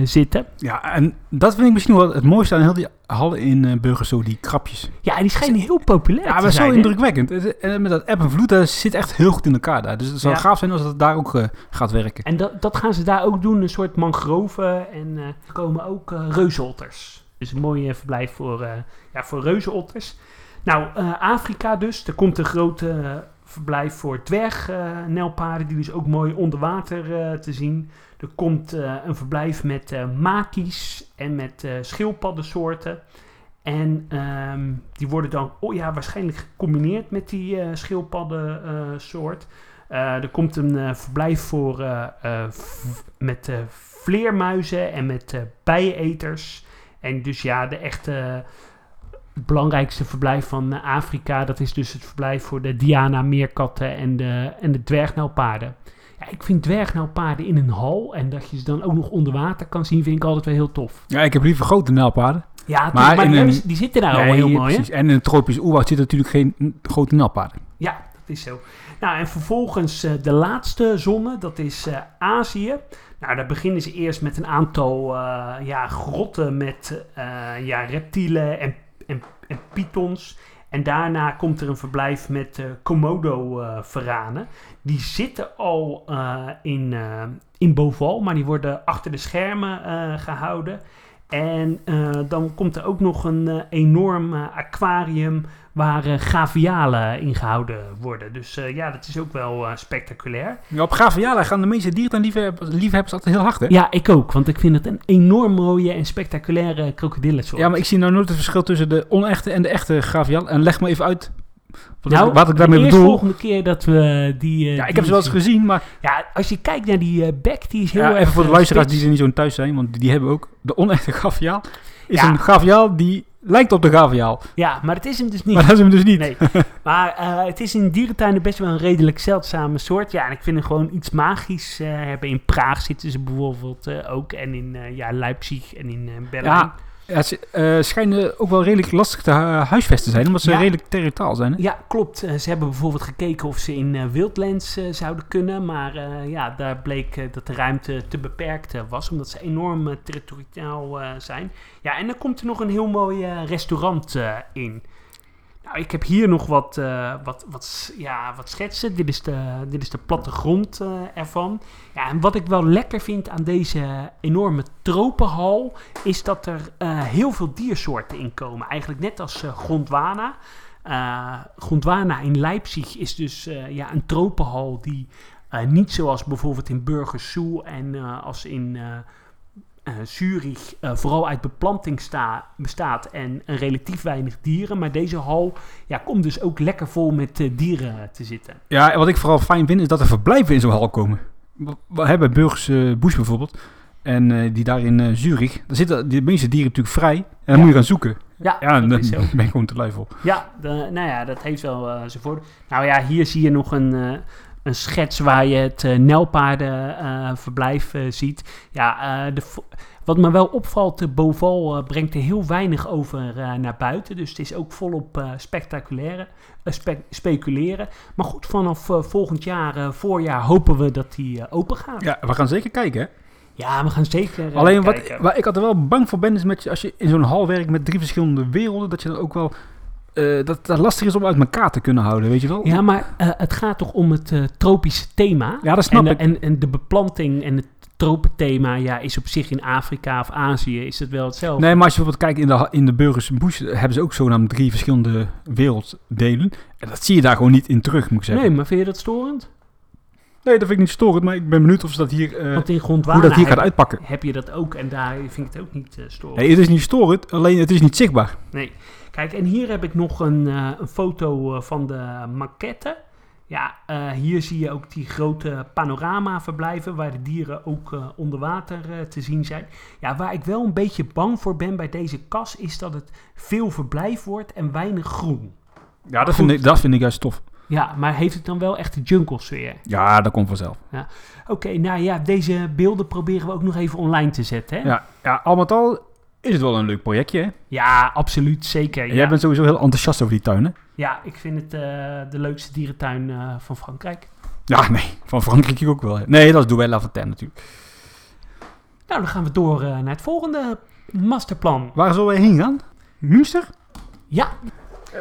zitten. Ja, en dat vind ik misschien wel het mooiste aan heel die hallen in uh, Burgers zo, die krapjes. Ja, en die schijnen heel populair Ja, te maar zijn. zo hè? indrukwekkend. En met dat app en vloed, dat zit echt heel goed in elkaar daar. Dus het zou Ja. gaaf zijn als het daar ook eh, gaat werken. En dat, dat gaan ze daar ook doen, een soort mangroven. En eh, er komen ook eh reuzeotters. Dus een mooi eh, verblijf voor, eh ja, voor reuzeotters. Nou, eh, Afrika dus. Er komt een grote eh, verblijf voor dwergnelpaarden, die dus ook mooi onder water eh, te zien. Er komt eh, een verblijf met eh makies en met eh schildpaddensoorten. En ehm, die worden dan oh ja, waarschijnlijk gecombineerd met die schildpaddensoort. Er komt een eh, verblijf voor met vleermuizen en met bijeneters. En dus ja, de echte belangrijkste verblijf van Afrika, dat is dus het verblijf voor de Diana-meerkatten en de, en de dwergnauwpaarden. Ja, ik vind dwergnauwpaarden in een hal en dat je ze dan ook nog onder water kan zien, vind ik altijd wel heel tof. Ja, ik heb liever grote nijlpaarden. Ja, Maar die, een- hebben- die zitten daar allemaal heel mooi, hè? precies. En in een tropisch oerwoud zitten natuurlijk geen grote nijlpaarden. Ja, dat is zo. Nou, en vervolgens eh, de laatste zone, dat is eh, Azië. Nou, daar beginnen ze eerst met een aantal eh, ja, grotten met ja, reptielen en, en, en pythons. En daarna komt er een verblijf met eh Komodo-veranen. die zitten al eh, in, eh in Boval, maar die worden achter de schermen eh, gehouden. En eh, dan komt er ook nog een eh, enorm eh, aquarium waar eh, gavialen in gehouden worden. Dus eh, ja, dat is ook wel eh, spectaculair. Ja, op Graviala gaan de meeste dierentuinliefhebbers liefhebbers altijd heel hard, hè? Ja, ik ook, want ik vind het een enorm mooie en spectaculaire krokodillensoort. Ja, maar ik zie nou nooit het verschil tussen de onechte en de echte gravial. En leg me even uit wat, nou, wat ik daarmee de bedoel. volgende keer dat we die... Ja, ik die heb ze wel eens zien. gezien, maar Ja, als je kijkt naar die eh, bek, die is heel ja, erg... even voor de luisteraars spits. die er niet zo thuis zijn, want die, die hebben ook de onechte gaviaal. Is Ja. een gaviaal die lijkt op de gaviaal, Ja, maar het is hem dus niet. maar dat is hem dus niet. Nee, [laughs] maar eh, het is in dierentuinen best wel een redelijk zeldzame soort. Ja, en ik vind hem gewoon iets magisch eh, hebben. In Praag zitten ze bijvoorbeeld eh, ook. En in ja, Leipzig en in Berlijn. Ja, Ja, ze eh, schijnen ook wel redelijk lastig te hu- huisvesten zijn, omdat ze Ja. redelijk territoriaal zijn. Hè? Ja, klopt. Eh, ze hebben bijvoorbeeld gekeken of ze in eh, wildlands zouden kunnen. Maar ja, daar bleek dat de ruimte te beperkt was. Omdat ze enorm territoriaal zijn. Ja, en dan komt er nog een heel mooi restaurant in. Nou, ik heb hier nog wat, eh, wat, wat, ja, wat schetsen. Dit is de, dit is de plattegrond eh ervan. Ja, en wat ik wel lekker vind aan deze enorme tropenhal... is dat er eh, heel veel diersoorten in komen. Eigenlijk net als Gondwana. Gondwana in Leipzig is dus ja, een tropenhal die niet zoals bijvoorbeeld in Burgers Zoo en als in Zurich eh, vooral uit beplanting sta, bestaat en een relatief weinig dieren. Maar deze hal ja, komt dus ook lekker vol met eh, dieren te zitten. Ja, en wat ik vooral fijn vind, is dat er verblijven in zo'n hal komen. We- hebben Burgers eh Bush bijvoorbeeld, en eh, die daar in eh, Zurich, daar zitten de meeste dieren natuurlijk vrij, en dan Ja. moet je gaan zoeken. Ja, dan [laughs] ben ik gewoon te lui voor. Ja, de- nou ja, dat heeft wel eh zijn voordeel. Nou ja, hier zie je nog een, eh, een schets waar je het eh Nelpaardenverblijf eh, ziet. Ja, eh, de, wat me wel opvalt, de Boval eh, brengt er heel weinig over eh, naar buiten. Dus het is ook volop eh, spectaculaire, eh, spe- speculeren. Maar goed, vanaf eh, volgend jaar, eh, voorjaar, hopen we dat die eh, open gaat. Ja. Ja, we gaan zeker kijken, hè. we gaan zeker eh, Alleen wat, kijken. waar ik altijd wel bang voor ben, is met, je- als je in zo'n hal werkt met drie verschillende werelden, dat je dan ook wel, eh, dat het lastig is om uit elkaar te kunnen houden, weet je wel? Ja, maar eh, het gaat toch om het eh, tropische thema? Ja, dat snap en, ik. En, en de beplanting en het tropenthema ja, is op zich in Afrika of Azië is het wel hetzelfde. Nee, maar als je bijvoorbeeld kijkt in de, in de Burgers Bush, hebben ze ook zogenaamd drie verschillende werelddelen. En dat zie je daar gewoon niet in terug, moet ik zeggen. Nee, maar vind je dat storend? Nee, dat vind ik niet storend, maar ik ben benieuwd of ze dat hier, in Gondwana hoe dat hier heb, gaat uitpakken. heb je dat ook en daar vind ik het ook niet eh storend. Nee, het is niet storend, alleen het is niet zichtbaar. Nee. Kijk, en hier heb ik nog een, eh, een foto van de maquette. Ja, hier zie je ook die grote panoramaverblijven waar de dieren ook onder water te zien zijn. Ja, waar ik wel een beetje bang voor ben bij deze kas is dat het veel verblijf wordt en weinig groen. Ja, dat vind, ik, dat vind ik juist tof. Ja, maar heeft het dan wel echt de jungle sfeer? Ja, dat komt vanzelf. Oké, nou ja, deze beelden proberen we ook nog even online te zetten. Hè? Ja, ja, al met al is het wel een leuk projectje, hè? Ja, absoluut, zeker. En Ja, jij bent sowieso heel enthousiast over die tuinen. ja ik vind het eh, de leukste dierentuin eh, van Frankrijk. Ja, [laughs] nee, van Frankrijk ook wel. hè. Nee, dat is Douai Fontaine natuurlijk. Nou, dan gaan we door eh, naar het volgende masterplan. Waar zullen wij heen gaan? Münster? Ja,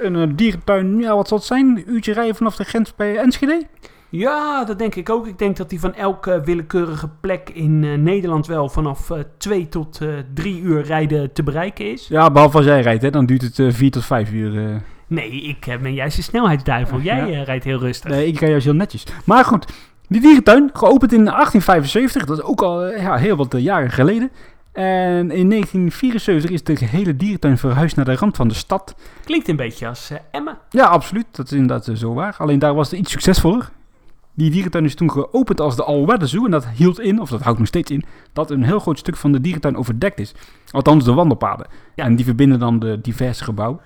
Een eh, dierentuin, ja, wat zal het zijn? Een uurtje rijden vanaf de grens bij Enschede? ja, dat denk ik ook. Ik denk dat die van elke willekeurige plek in eh, Nederland wel vanaf eh 2 tot eh 3 uur rijden te bereiken is. Ja, behalve als jij rijdt, hè, dan duurt het vier tot vijf uur. Nee, ik eh, ben juist een snelheidsduivel. Jij Ja. rijdt heel rustig. Nee, ik rij juist heel netjes. Maar goed, die dierentuin, geopend in 1875, dat is ook al ja, heel wat jaren geleden. En in 1974 is de gehele dierentuin verhuisd naar de rand van de stad. Klinkt een beetje als eh, Emma. Ja, absoluut. Dat is inderdaad eh, zo waar. Alleen daar was het iets succesvoller. Die dierentuin is toen geopend als de All-Weather Zoo. En dat hield in, of dat houdt nog steeds in, dat een heel groot stuk van de dierentuin overdekt is. Althans, de wandelpaden. Ja. En die verbinden dan de diverse gebouwen.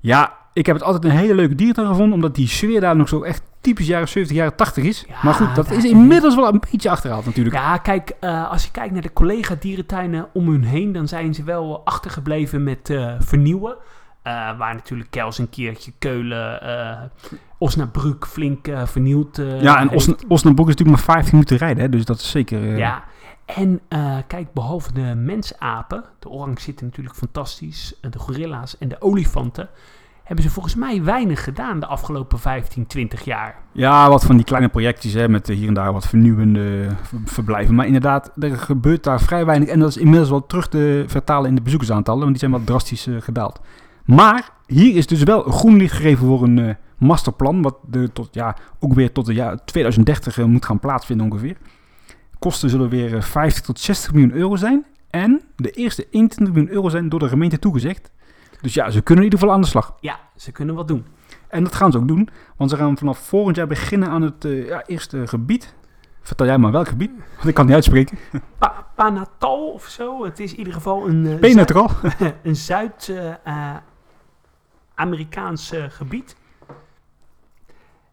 Ja, ik heb het altijd een hele leuke dierentuin gevonden, omdat die sfeer daar nog zo echt typisch jaren 70, jaren 80 is. Ja, maar goed, dat is inmiddels wel een beetje achterhaald natuurlijk. Ja, kijk, eh, als je kijkt naar de collega-dierentuinen om hun heen, dan zijn ze wel achtergebleven met eh, vernieuwen. Eh, waar natuurlijk Kels een keertje Keulen, Osnabrück flink vernieuwd Ja, en. Osn Osnabrück is natuurlijk maar 15 minuten rijden, hè, dus dat is zeker... Ja, en kijk, behalve de mensapen, de orang zitten natuurlijk fantastisch, de gorilla's en de olifanten, hebben ze volgens mij weinig gedaan de afgelopen 15, 20 jaar. Ja, wat van die kleine projectjes hè, met eh, hier en daar wat vernieuwende ver- verblijven. Maar inderdaad, er gebeurt daar vrij weinig. En dat is inmiddels wel terug te vertalen in de bezoekersaantallen, want die zijn wat drastisch eh, gedaald. Maar hier is dus wel groen licht gegeven voor een eh, masterplan, wat de, tot, ja, ook weer tot het jaar 2030 eh, moet gaan plaatsvinden ongeveer. Kosten zullen weer eh, 50 tot 60 miljoen euro zijn. En de eerste 21 miljoen euro zijn door de gemeente toegezegd. Dus ja, ze kunnen in ieder geval aan de slag. Ja, ze kunnen wat doen. En dat gaan ze ook doen, want ze gaan vanaf volgend jaar beginnen aan het eh, ja, eerste gebied. Vertel jij maar welk gebied, want ik kan het niet uitspreken. [laughs] Pa Panatal of zo, het is in ieder geval een, al? Zuid- [laughs] een Zuid-Amerikaans eh, gebied.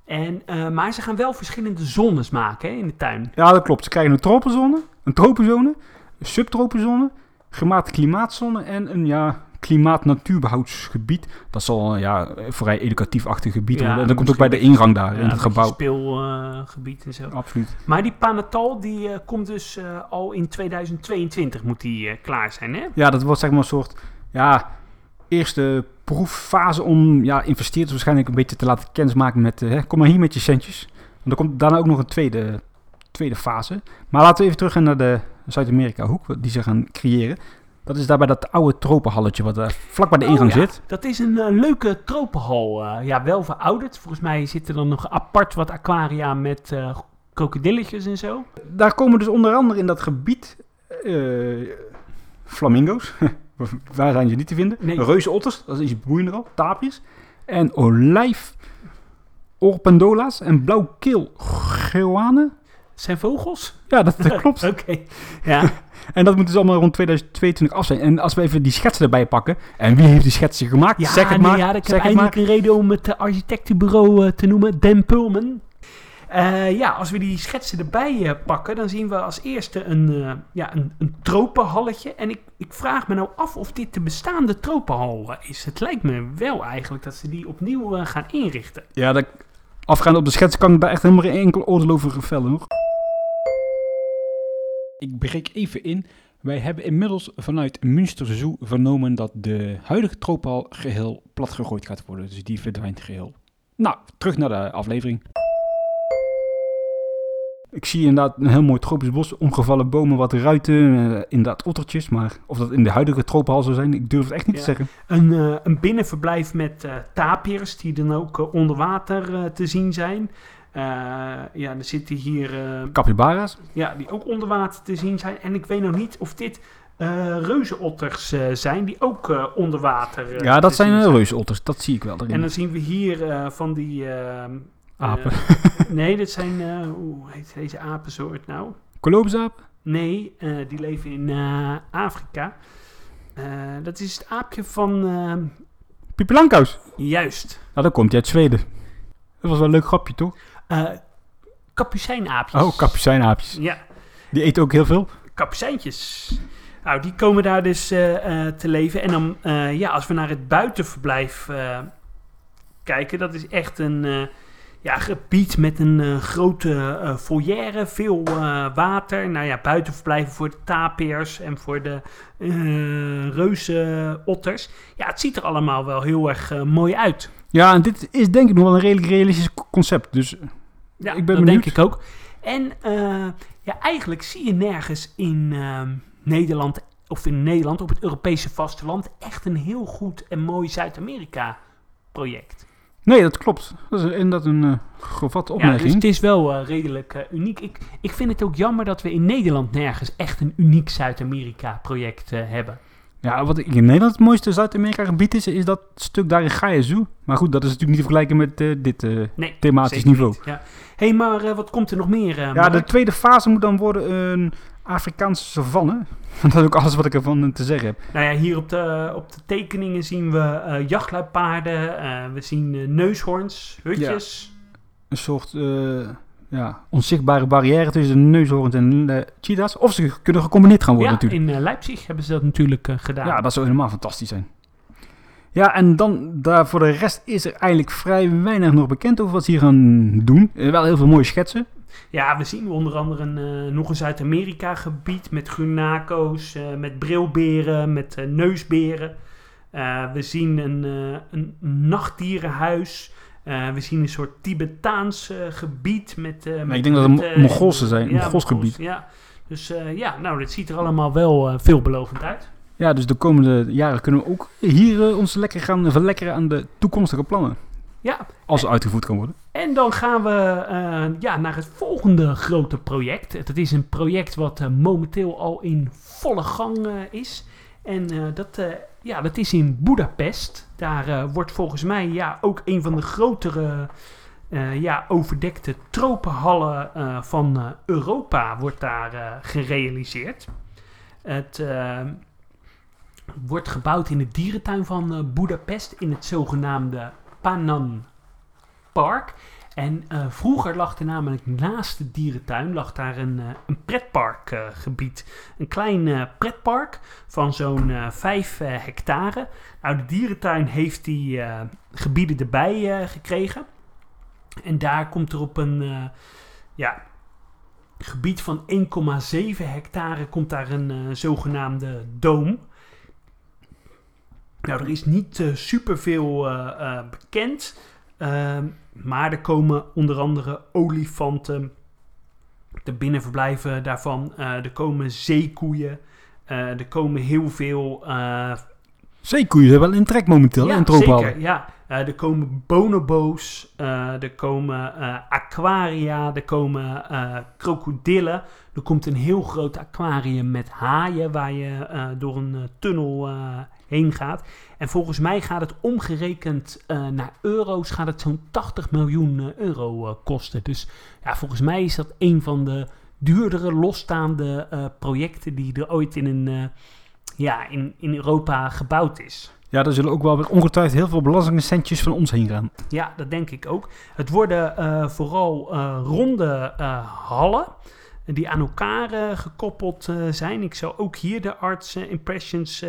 En, maar ze gaan wel verschillende zones maken hè, in de tuin. Ja, dat klopt. Ze krijgen een tropenzone, een tropenzone, een subtropenzone, gematigde klimaatzone en een ja, klimaat-natuurbehoudsgebied. Dat zal ja, een vrij educatief-achtig gebied Ja, worden. En dat komt ook bij de ingang daar, in het gebouw. speelgebied en zo. Absoluut. Maar die Panatal die eh, komt dus eh, al in 2022 moet die eh, klaar zijn, hè? Ja, dat wordt zeg maar een soort ja, eerste proeffase om ja, investeerders waarschijnlijk een beetje te laten kennismaken met... eh, hè, kom maar hier met je centjes. Want er komt daarna ook nog een tweede, tweede fase. Maar laten we even terug gaan naar de Zuid-Amerika hoek die ze gaan creëren. Dat is daarbij dat oude tropenhalletje wat daar vlak bij de ingang Oh, ja. zit. Dat is een eh, leuke tropenhal. eh, ja, wel verouderd. Volgens mij zitten er nog apart wat aquaria met eh krokodilletjes en zo. Daar komen dus onder andere in dat gebied eh, flamingo's. [laughs] Waar zijn ze niet te vinden? Nee. Reuzenotters, dat is iets boeiender al. Tapirs. En olijf orpendola's en blauwkeel. Zijn vogels? Ja, dat, dat [laughs] klopt. Oké. Ja. [laughs] En dat moet dus allemaal rond 2022 af zijn. En als we even die schetsen erbij pakken. En wie heeft die schetsen gemaakt? Ja, zeg het nee, maar. ja, ik zeg heb maar. eindelijk een reden om het eh, architectenbureau eh, te noemen, Dan Pullman. Eh, ja, als we die schetsen erbij pakken, dan zien we als eerste een, ja, een, een tropenhalletje. En ik, ik vraag me nou af of dit de bestaande tropenhal is. Het lijkt me wel eigenlijk dat ze die opnieuw gaan inrichten. Ja, dat, afgaand op de schets kan ik daar echt helemaal geen enkel oordeel over vellen hoor. Ik breek even in. Wij hebben inmiddels vanuit Münster Zoo vernomen dat de huidige tropenhal geheel platgegooid gaat worden. Dus die verdwijnt geheel. Nou, terug naar de aflevering. Ik zie inderdaad een heel mooi tropisch bos, omgevallen bomen, wat ruiten, eh, inderdaad ottertjes. Maar of dat in de huidige tropenhal zou zijn, ik durf het echt niet Ja. te zeggen. Een, eh, een binnenverblijf met eh tapirs die dan ook eh, onder water eh, te zien zijn. Eh, ja, er zitten hier eh, Capybara's? ja, die ook onder water te zien zijn. En ik weet nog niet of dit eh reuzenotters zijn die ook eh, onder water Ja, dat zijn zien reusotters, dat zie ik wel erin. En dan zien we hier van die... ehm, Apen. [laughs] nee, dit zijn... hoe heet deze apensoort nou? Kolobusapen? Nee, die leven in Afrika. Dat is het aapje van... ehm, Pipilankaus. juist. Nou, dan komt hij uit Zweden. Dat was wel een leuk grapje, toch? Eh kapucijnaapjes. Oh, kapucijnaapjes. Ja, Die eten ook heel veel. kapucijntjes. Nou, die komen daar dus eh, eh, te leven. En dan, ja, als we naar het buitenverblijf kijken, dat is echt een ja, gebied met een grote foyer, veel water. Nou ja, buitenverblijven voor de tapirs en voor de reuzenotters. Ja, het ziet er allemaal wel heel erg mooi uit. Ja, en dit is denk ik nog wel een redelijk realistisch co- concept. Dus Ja, Ik ben dat benieuwd. denk ik ook. En eh, ja, eigenlijk zie je nergens in ehm, Nederland of in Nederland op het Europese vasteland echt een heel goed en mooi Zuid-Amerika project. Nee, dat klopt. Dat is inderdaad een uh, gevatte Ja, opmerking. dus het is wel eh, redelijk uniek. Ik, ik vind het ook jammer dat we in Nederland nergens echt een uniek Zuid-Amerika-project eh, hebben. Ja, wat ik in Nederland het mooiste Zuid-Amerika gebied is, is dat stuk daar in Gaia Maar goed, dat is natuurlijk niet te vergelijken met eh, dit eh, Nee, thematisch niveau. Ja. hey, maar eh, wat komt er nog meer? Ja, Mark? de tweede fase moet dan worden een Afrikaanse savanne. [laughs] dat is ook alles wat ik ervan te zeggen heb. Nou ja, hier op de, op de tekeningen zien we eh jachtluipaarden, we zien neushoorns, hutjes. Een soort ja, onzichtbare barrière tussen de neushoorns en de cheetahs. Of ze kunnen gecombineerd gaan worden Ja, natuurlijk. in eh, Leipzig hebben ze dat natuurlijk eh, gedaan. Ja, dat zou helemaal fantastisch zijn. Ja, en dan daar voor de rest is er eigenlijk vrij weinig nog bekend over wat ze hier gaan doen. Eh, wel heel veel mooie schetsen. Ja, we zien onder andere een, nog een Zuid-Amerika gebied met gunaco's, eh, met brilberen, met neusberen. We zien een, een nachtdierenhuis. Eh, we zien een soort Tibetaans eh, gebied met... eh, met ik denk dat het eh, Mongoolse zijn, ja, Mongols gebied. Ja, dus eh, ja, nou, dit ziet er allemaal wel eh, veelbelovend uit. Ja, dus de komende jaren kunnen we ook hier eh, ons lekker gaan verlekkeren aan de toekomstige plannen. Ja, Als ze uitgevoerd kan worden. En dan gaan we eh, ja, naar het volgende grote project. Dat is een project wat eh, momenteel al in volle gang eh, is. En eh, dat, eh, ja, dat is in Budapest. Daar eh, wordt volgens mij ja, ook een van de grotere ja, overdekte tropenhallen van Europa wordt daar gerealiseerd. Het wordt gebouwd in de dierentuin van Budapest in het zogenaamde Panan Park. En eh, vroeger lag er namelijk naast de dierentuin lag daar een, eh, een pretparkgebied. een klein eh, pretpark van zo'n eh 5 hectare. Nou, de dierentuin heeft die eh, gebieden erbij eh, gekregen. En daar komt er op een eh, ja, gebied van 1,7 hectare komt daar een eh, zogenaamde doom. Nou, er is niet eh, superveel eh, eh, bekend. Ehm, maar er komen onder andere olifanten, de binnenverblijven daarvan. eh, er komen zeekoeien. eh, er komen heel veel. eh, Zeekoeien zijn wel in trek momenteel hè, in zeker. Ja, er komen bonobo's. er komen aquaria. Er komen krokodillen. Er komt een heel groot aquarium met haaien waar je door een tunnel heen gaat. En volgens mij gaat het omgerekend eh, naar euro's gaat het zo'n 80 miljoen eh, euro eh, kosten. Dus ja, volgens mij is dat een van de duurdere losstaande projecten die er ooit in, een, ja, in, in Europa gebouwd is. Ja, daar zullen ook wel ongetwijfeld heel veel belastingcentjes van ons heen gaan. Ja, dat denk ik ook. Het worden vooral ronde hallen die aan elkaar eh, gekoppeld eh, zijn. Ik zou ook hier de Arts eh, Impressions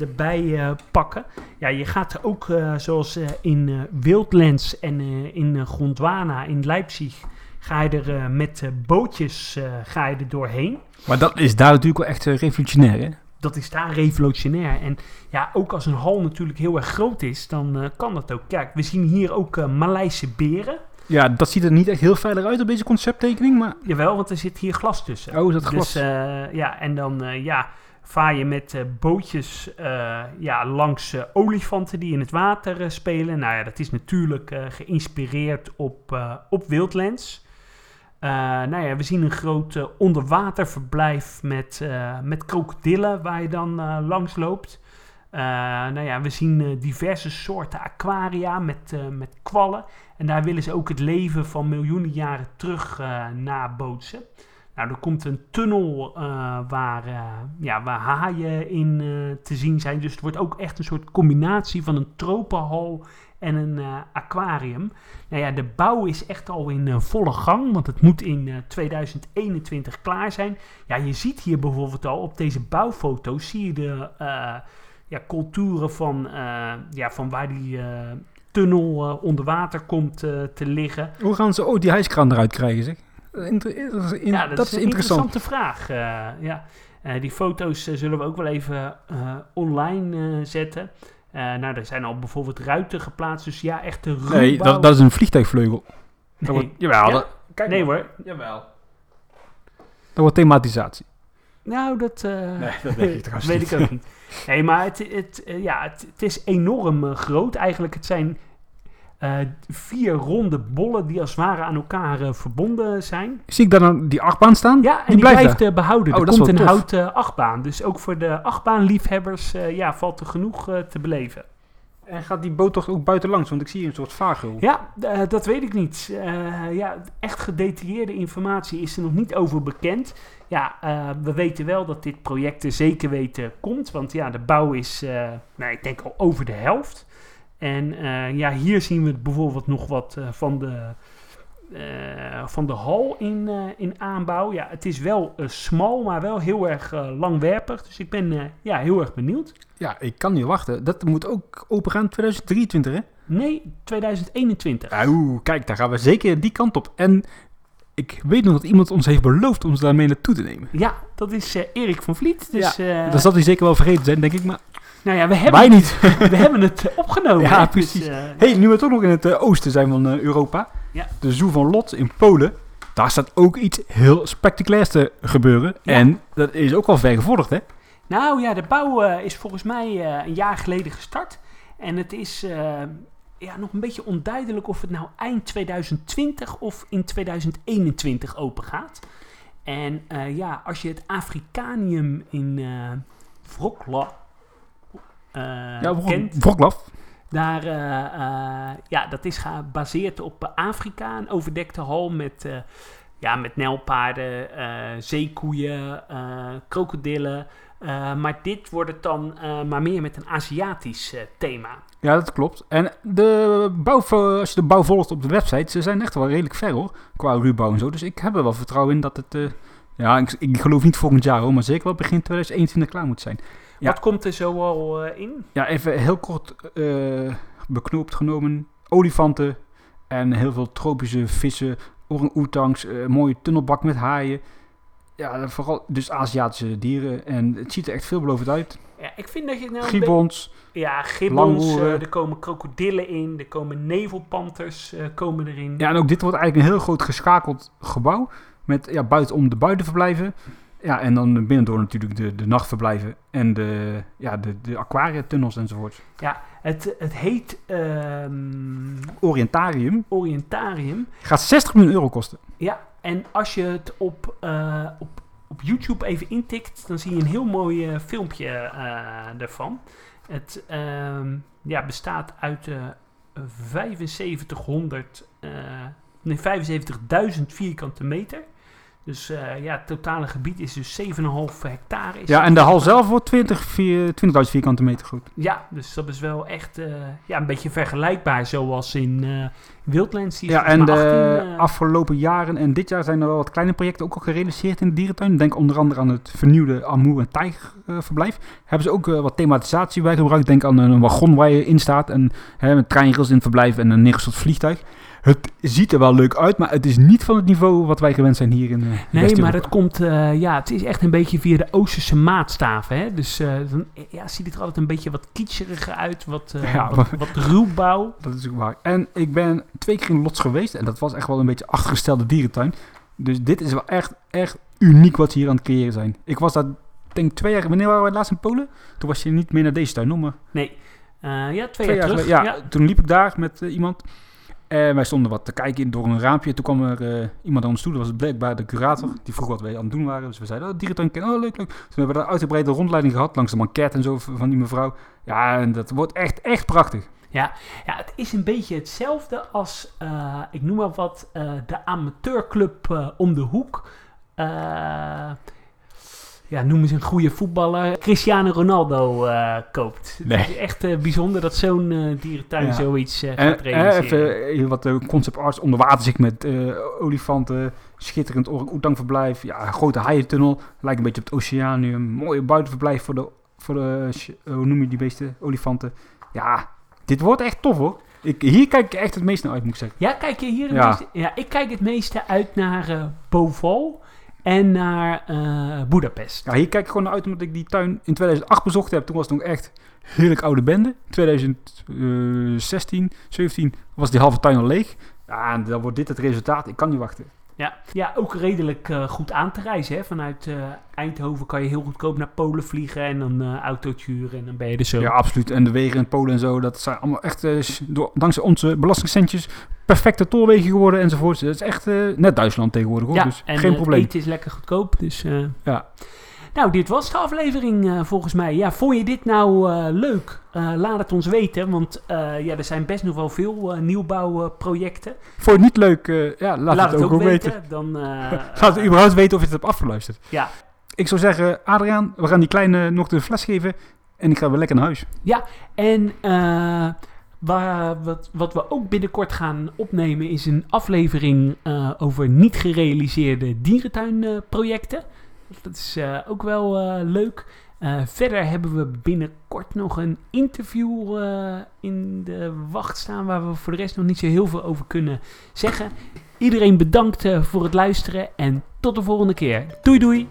erbij pakken. Ja, je gaat er ook zoals in Wildlands en in Gondwana in Leipzig... ga je er met bootjes ga je er doorheen. Maar dat is daar natuurlijk wel echt revolutionair, hè? dat is daar revolutionair. En ja, ook als een hal natuurlijk heel erg groot is, dan kan dat ook. Kijk, we zien hier ook Maleise beren. Ja, dat ziet er niet echt heel veilig uit op deze concepttekening, maar... Jawel, want er zit hier glas tussen. Oh, is dat glas? Dus ja, en dan eh, ja, vaar je met eh, bootjes ja, langs olifanten die in het water spelen. Nou ja, dat is natuurlijk geïnspireerd op, op Wildlands. Nou ja, we zien een groot onderwaterverblijf met, met krokodillen waar je dan langs loopt. Eh, nou ja, we zien eh, diverse soorten aquaria met, eh, met kwallen. En daar willen ze ook het leven van miljoenen jaren terug nabootsen. Nou, er komt een tunnel waar, ja, waar haaien in te zien zijn. Dus het wordt ook echt een soort combinatie van een tropenhal en een aquarium. Nou ja, de bouw is echt al in volle gang, want het moet in eh, 2021 klaar zijn. Ja, je ziet hier bijvoorbeeld al op deze bouwfoto's, zie je de ja, culturen van, eh, ja, van waar die... eh, tunnel eh, onder water komt eh, te liggen. Hoe gaan ze ooit die hijskraan eruit krijgen, zeg? Inter- in- ja, dat, dat is is een interessant. interessante vraag. eh, ja. Eh, die foto's zullen we ook wel even eh, online eh, zetten. Eh, nou, er zijn al bijvoorbeeld ruiten geplaatst. Dus ja, echt de ruwbouw. Nee, dat, dat is een vliegtuigvleugel. Dat Nee. wordt, jawel, Ja? dat, kijk nee maar. hoor. Jawel. Dat wordt thematisatie. Nou, dat, eh, Nee, dat weet ik [laughs] trouwens weet niet. ik ook niet. Nee, maar het, het, eh, ja, het, het is enorm eh, groot. Eigenlijk, het zijn eh, vier ronde bollen die als het ware aan elkaar verbonden zijn. Zie ik daar dan die achtbaan staan? Ja, en Die die, blijft blijft, eh, behouden. Oh, er dat is komt een houten achtbaan. Dus ook voor de achtbaanliefhebbers eh, ja, valt er genoeg te beleven. En gaat die boot toch ook buiten langs? Want ik zie een soort vaargeul. Ja, eh, dat weet ik niet. Eh, ja, echt gedetailleerde informatie is er nog niet over bekend. Ja, eh, we weten wel dat dit project er zeker weten komt. Want ja, de bouw is, nou, ik denk al over de helft. En ja, hier zien we bijvoorbeeld nog wat van, de, eh, van de hal in, eh, in aanbouw. Ja, het is wel eh, smal, maar wel heel erg langwerpig. Dus ik ben ja, heel erg benieuwd. Ja, ik kan niet wachten. Dat moet ook open gaan in 2023, hè? Nee, 2021. Ja, Oeh, kijk, daar gaan we zeker die kant op. En ik weet nog dat iemand ons heeft beloofd ons daarmee naartoe te nemen. Ja, dat is Erik van Vliet. Dus, Dat zal hij zeker wel vergeten zijn, denk ik. Maar nou ja, we hebben, wij niet. [laughs] we hebben het opgenomen. Ja, hè. precies. Dus, eh, hey, nu we toch nog in het oosten zijn van Europa. Ja. De Zoo van Lot in Polen. Daar staat ook iets heel spectaculairs te gebeuren. Ja. En dat is ook wel ver gevorderd, hè? nou ja, de bouw eh, is volgens mij eh, een jaar geleden gestart. En het is eh, ja, nog een beetje onduidelijk of het nou eind 2020 of in 2021 open gaat. En ja, als je het Afrikanium in Wroclaw ja, kent... Wroclaw. Daar, eh, eh, ja, dat is gebaseerd op eh, Afrika, een overdekte hal met, eh, ja, met nijlpaarden, zeekoeien, krokodillen. Maar dit wordt het dan maar meer met een Aziatisch thema. Ja, dat klopt. En de bouw, als je de bouw volgt op de website, ze zijn echt wel redelijk ver hoor. Qua ruwbouw en zo. Dus ik heb er wel vertrouwen in dat het... ja, ik, ik geloof niet volgend jaar hoor, maar zeker wel begin 2021 klaar moet zijn. Ja. Wat komt er zo al eh, in? Ja, even heel kort eh, beknoopt genomen. Olifanten en heel veel tropische vissen, orang-oetangs, eh, mooie tunnelbak met haaien. Ja, vooral dus Aziatische dieren. En het ziet er echt veelbelovend uit. Ja, ik vind dat je nou Gibbons. Ja, gibbons, er komen krokodillen in, er komen nevelpanters komen erin. Ja, en ook dit wordt eigenlijk een heel groot geschakeld gebouw. Met ja, buitenom de buitenverblijven. Ja, en dan binnendoor natuurlijk de, de nachtverblijven. En de, ja, de, de aquariatunnels enzovoort. Het, het heet ehm, Orientarium Orientarium. gaat 60 miljoen euro kosten. Ja, en als je het op, eh, op, op YouTube even intikt, dan zie je een heel mooi eh, filmpje eh ervan. Het ehm, ja, bestaat uit eh 7500, eh, nee, 75.000 vierkante meter. Dus eh, ja, het totale gebied is dus 7,5 hectare. Is Ja, en de hal zelf wordt 20, vier- 20.000 vierkante meter groot. Ja, dus dat is wel echt eh, ja, een beetje vergelijkbaar zoals in eh Wildlands. Ja, en de mij 18, afgelopen jaren en dit jaar zijn er wel wat kleine projecten ook al gerealiseerd in de dierentuin. Denk onder andere aan het vernieuwde Amoer- en Tijgerverblijf. Hebben ze ook wat thematisatie bij gebruikt. Denk aan een wagon waar je in staat en hè, met treinrails in het verblijf en een neergestort vliegtuig. Het ziet er wel leuk uit, maar het is niet van het niveau wat wij gewend zijn hier in eh Nee, maar het komt, eh, ja, het is echt een beetje via de Oosterse maatstaven. Hè? Dus eh, dan ja, ziet het er altijd een beetje wat kitscheriger uit, wat, Ja, wat, wat ruwbouw. Dat is ook waar. En ik ben twee keer in Lots geweest. En dat was echt wel een beetje achtergestelde dierentuin. Dus dit is wel echt, echt uniek wat ze hier aan het creëren zijn. Ik was daar, denk twee jaar... Wanneer waren we laatst in Polen? Toen was je niet meer naar deze tuin, maar Nee, ja, twee, twee jaar, terug. geleden. Ja, Ja, toen liep ik daar met iemand. En wij stonden wat te kijken door een raampje. Toen kwam er eh, iemand aan ons toe. Dat was blijkbaar de curator. Die vroeg wat wij aan het doen waren. Dus we zeiden, oh, dierentuin kennen. Oh, leuk, leuk. Toen hebben we daar uitgebreide rondleiding gehad. Langs de manquette en zo van die mevrouw. Ja, en dat wordt echt, echt prachtig. ja, het is een beetje hetzelfde als, eh, ik noem maar wat, eh, de amateurclub eh, om de hoek. Ja, noem eens een goede voetballer. Cristiano Ronaldo eh, koopt. Nee. Het is echt eh, bijzonder dat zo'n eh, dierentuin Ja. zoiets En gaat eh, realiseren. even wat de concept arts onder water zit met olifanten, schitterend orang verblijf, ja, grote haaientunnel, lijkt een beetje op het oceanium, mooie buitenverblijf voor de, voor de hoe noem je die beesten, olifanten. Ja, dit wordt echt tof hoor. Ik, hier kijk ik echt het meest naar uit moet ik zeggen. Ja, kijk je hier Ja. meeste- ja, ik kijk het meeste uit naar Boval en naar eh Budapest. Ja, hier kijk ik gewoon naar uit omdat ik die tuin in 2008 bezocht heb. Toen was het nog echt heerlijk oude bende. 2016, 17 was die halve tuin al leeg. Ja, en dan wordt dit het resultaat. Ik kan niet wachten. Ja, ja ook redelijk eh, goed aan te reizen. Hè? Vanuit eh, Eindhoven kan je heel goedkoop naar Polen vliegen en dan eh autootje huren en dan ben je er zo. Ja, absoluut. En de wegen in Polen en zo, dat zijn allemaal echt, eh, door, dankzij onze belastingcentjes, perfecte tolwegen geworden enzovoort. Dat is echt eh, net Duitsland tegenwoordig hoor, Ja, dus en geen eh, probleem. eten is lekker goedkoop. Dus, eh, Ja. Nou, dit was de aflevering volgens mij. Ja, vond je dit nou leuk? Laat het ons weten, want ja, er zijn best nog wel veel nieuwbouwprojecten. Vond je het niet leuk? ja, laat, het ook, ook weten. Dan, eh, [laughs] Laat het überhaupt weten of je het hebt afgeluisterd. Ja. Ik zou zeggen, Adriaan, we gaan die kleine nog de fles geven en ik ga weer lekker naar huis. En eh, wat, wat we ook binnenkort gaan opnemen is een aflevering eh, over niet gerealiseerde dierentuinprojecten. dat is eh, ook wel eh, leuk. Verder hebben we binnenkort nog een interview in de wacht staan waar we voor de rest nog niet zo heel veel over kunnen zeggen. Iedereen bedankt voor het luisteren en tot de volgende keer. Doei doei!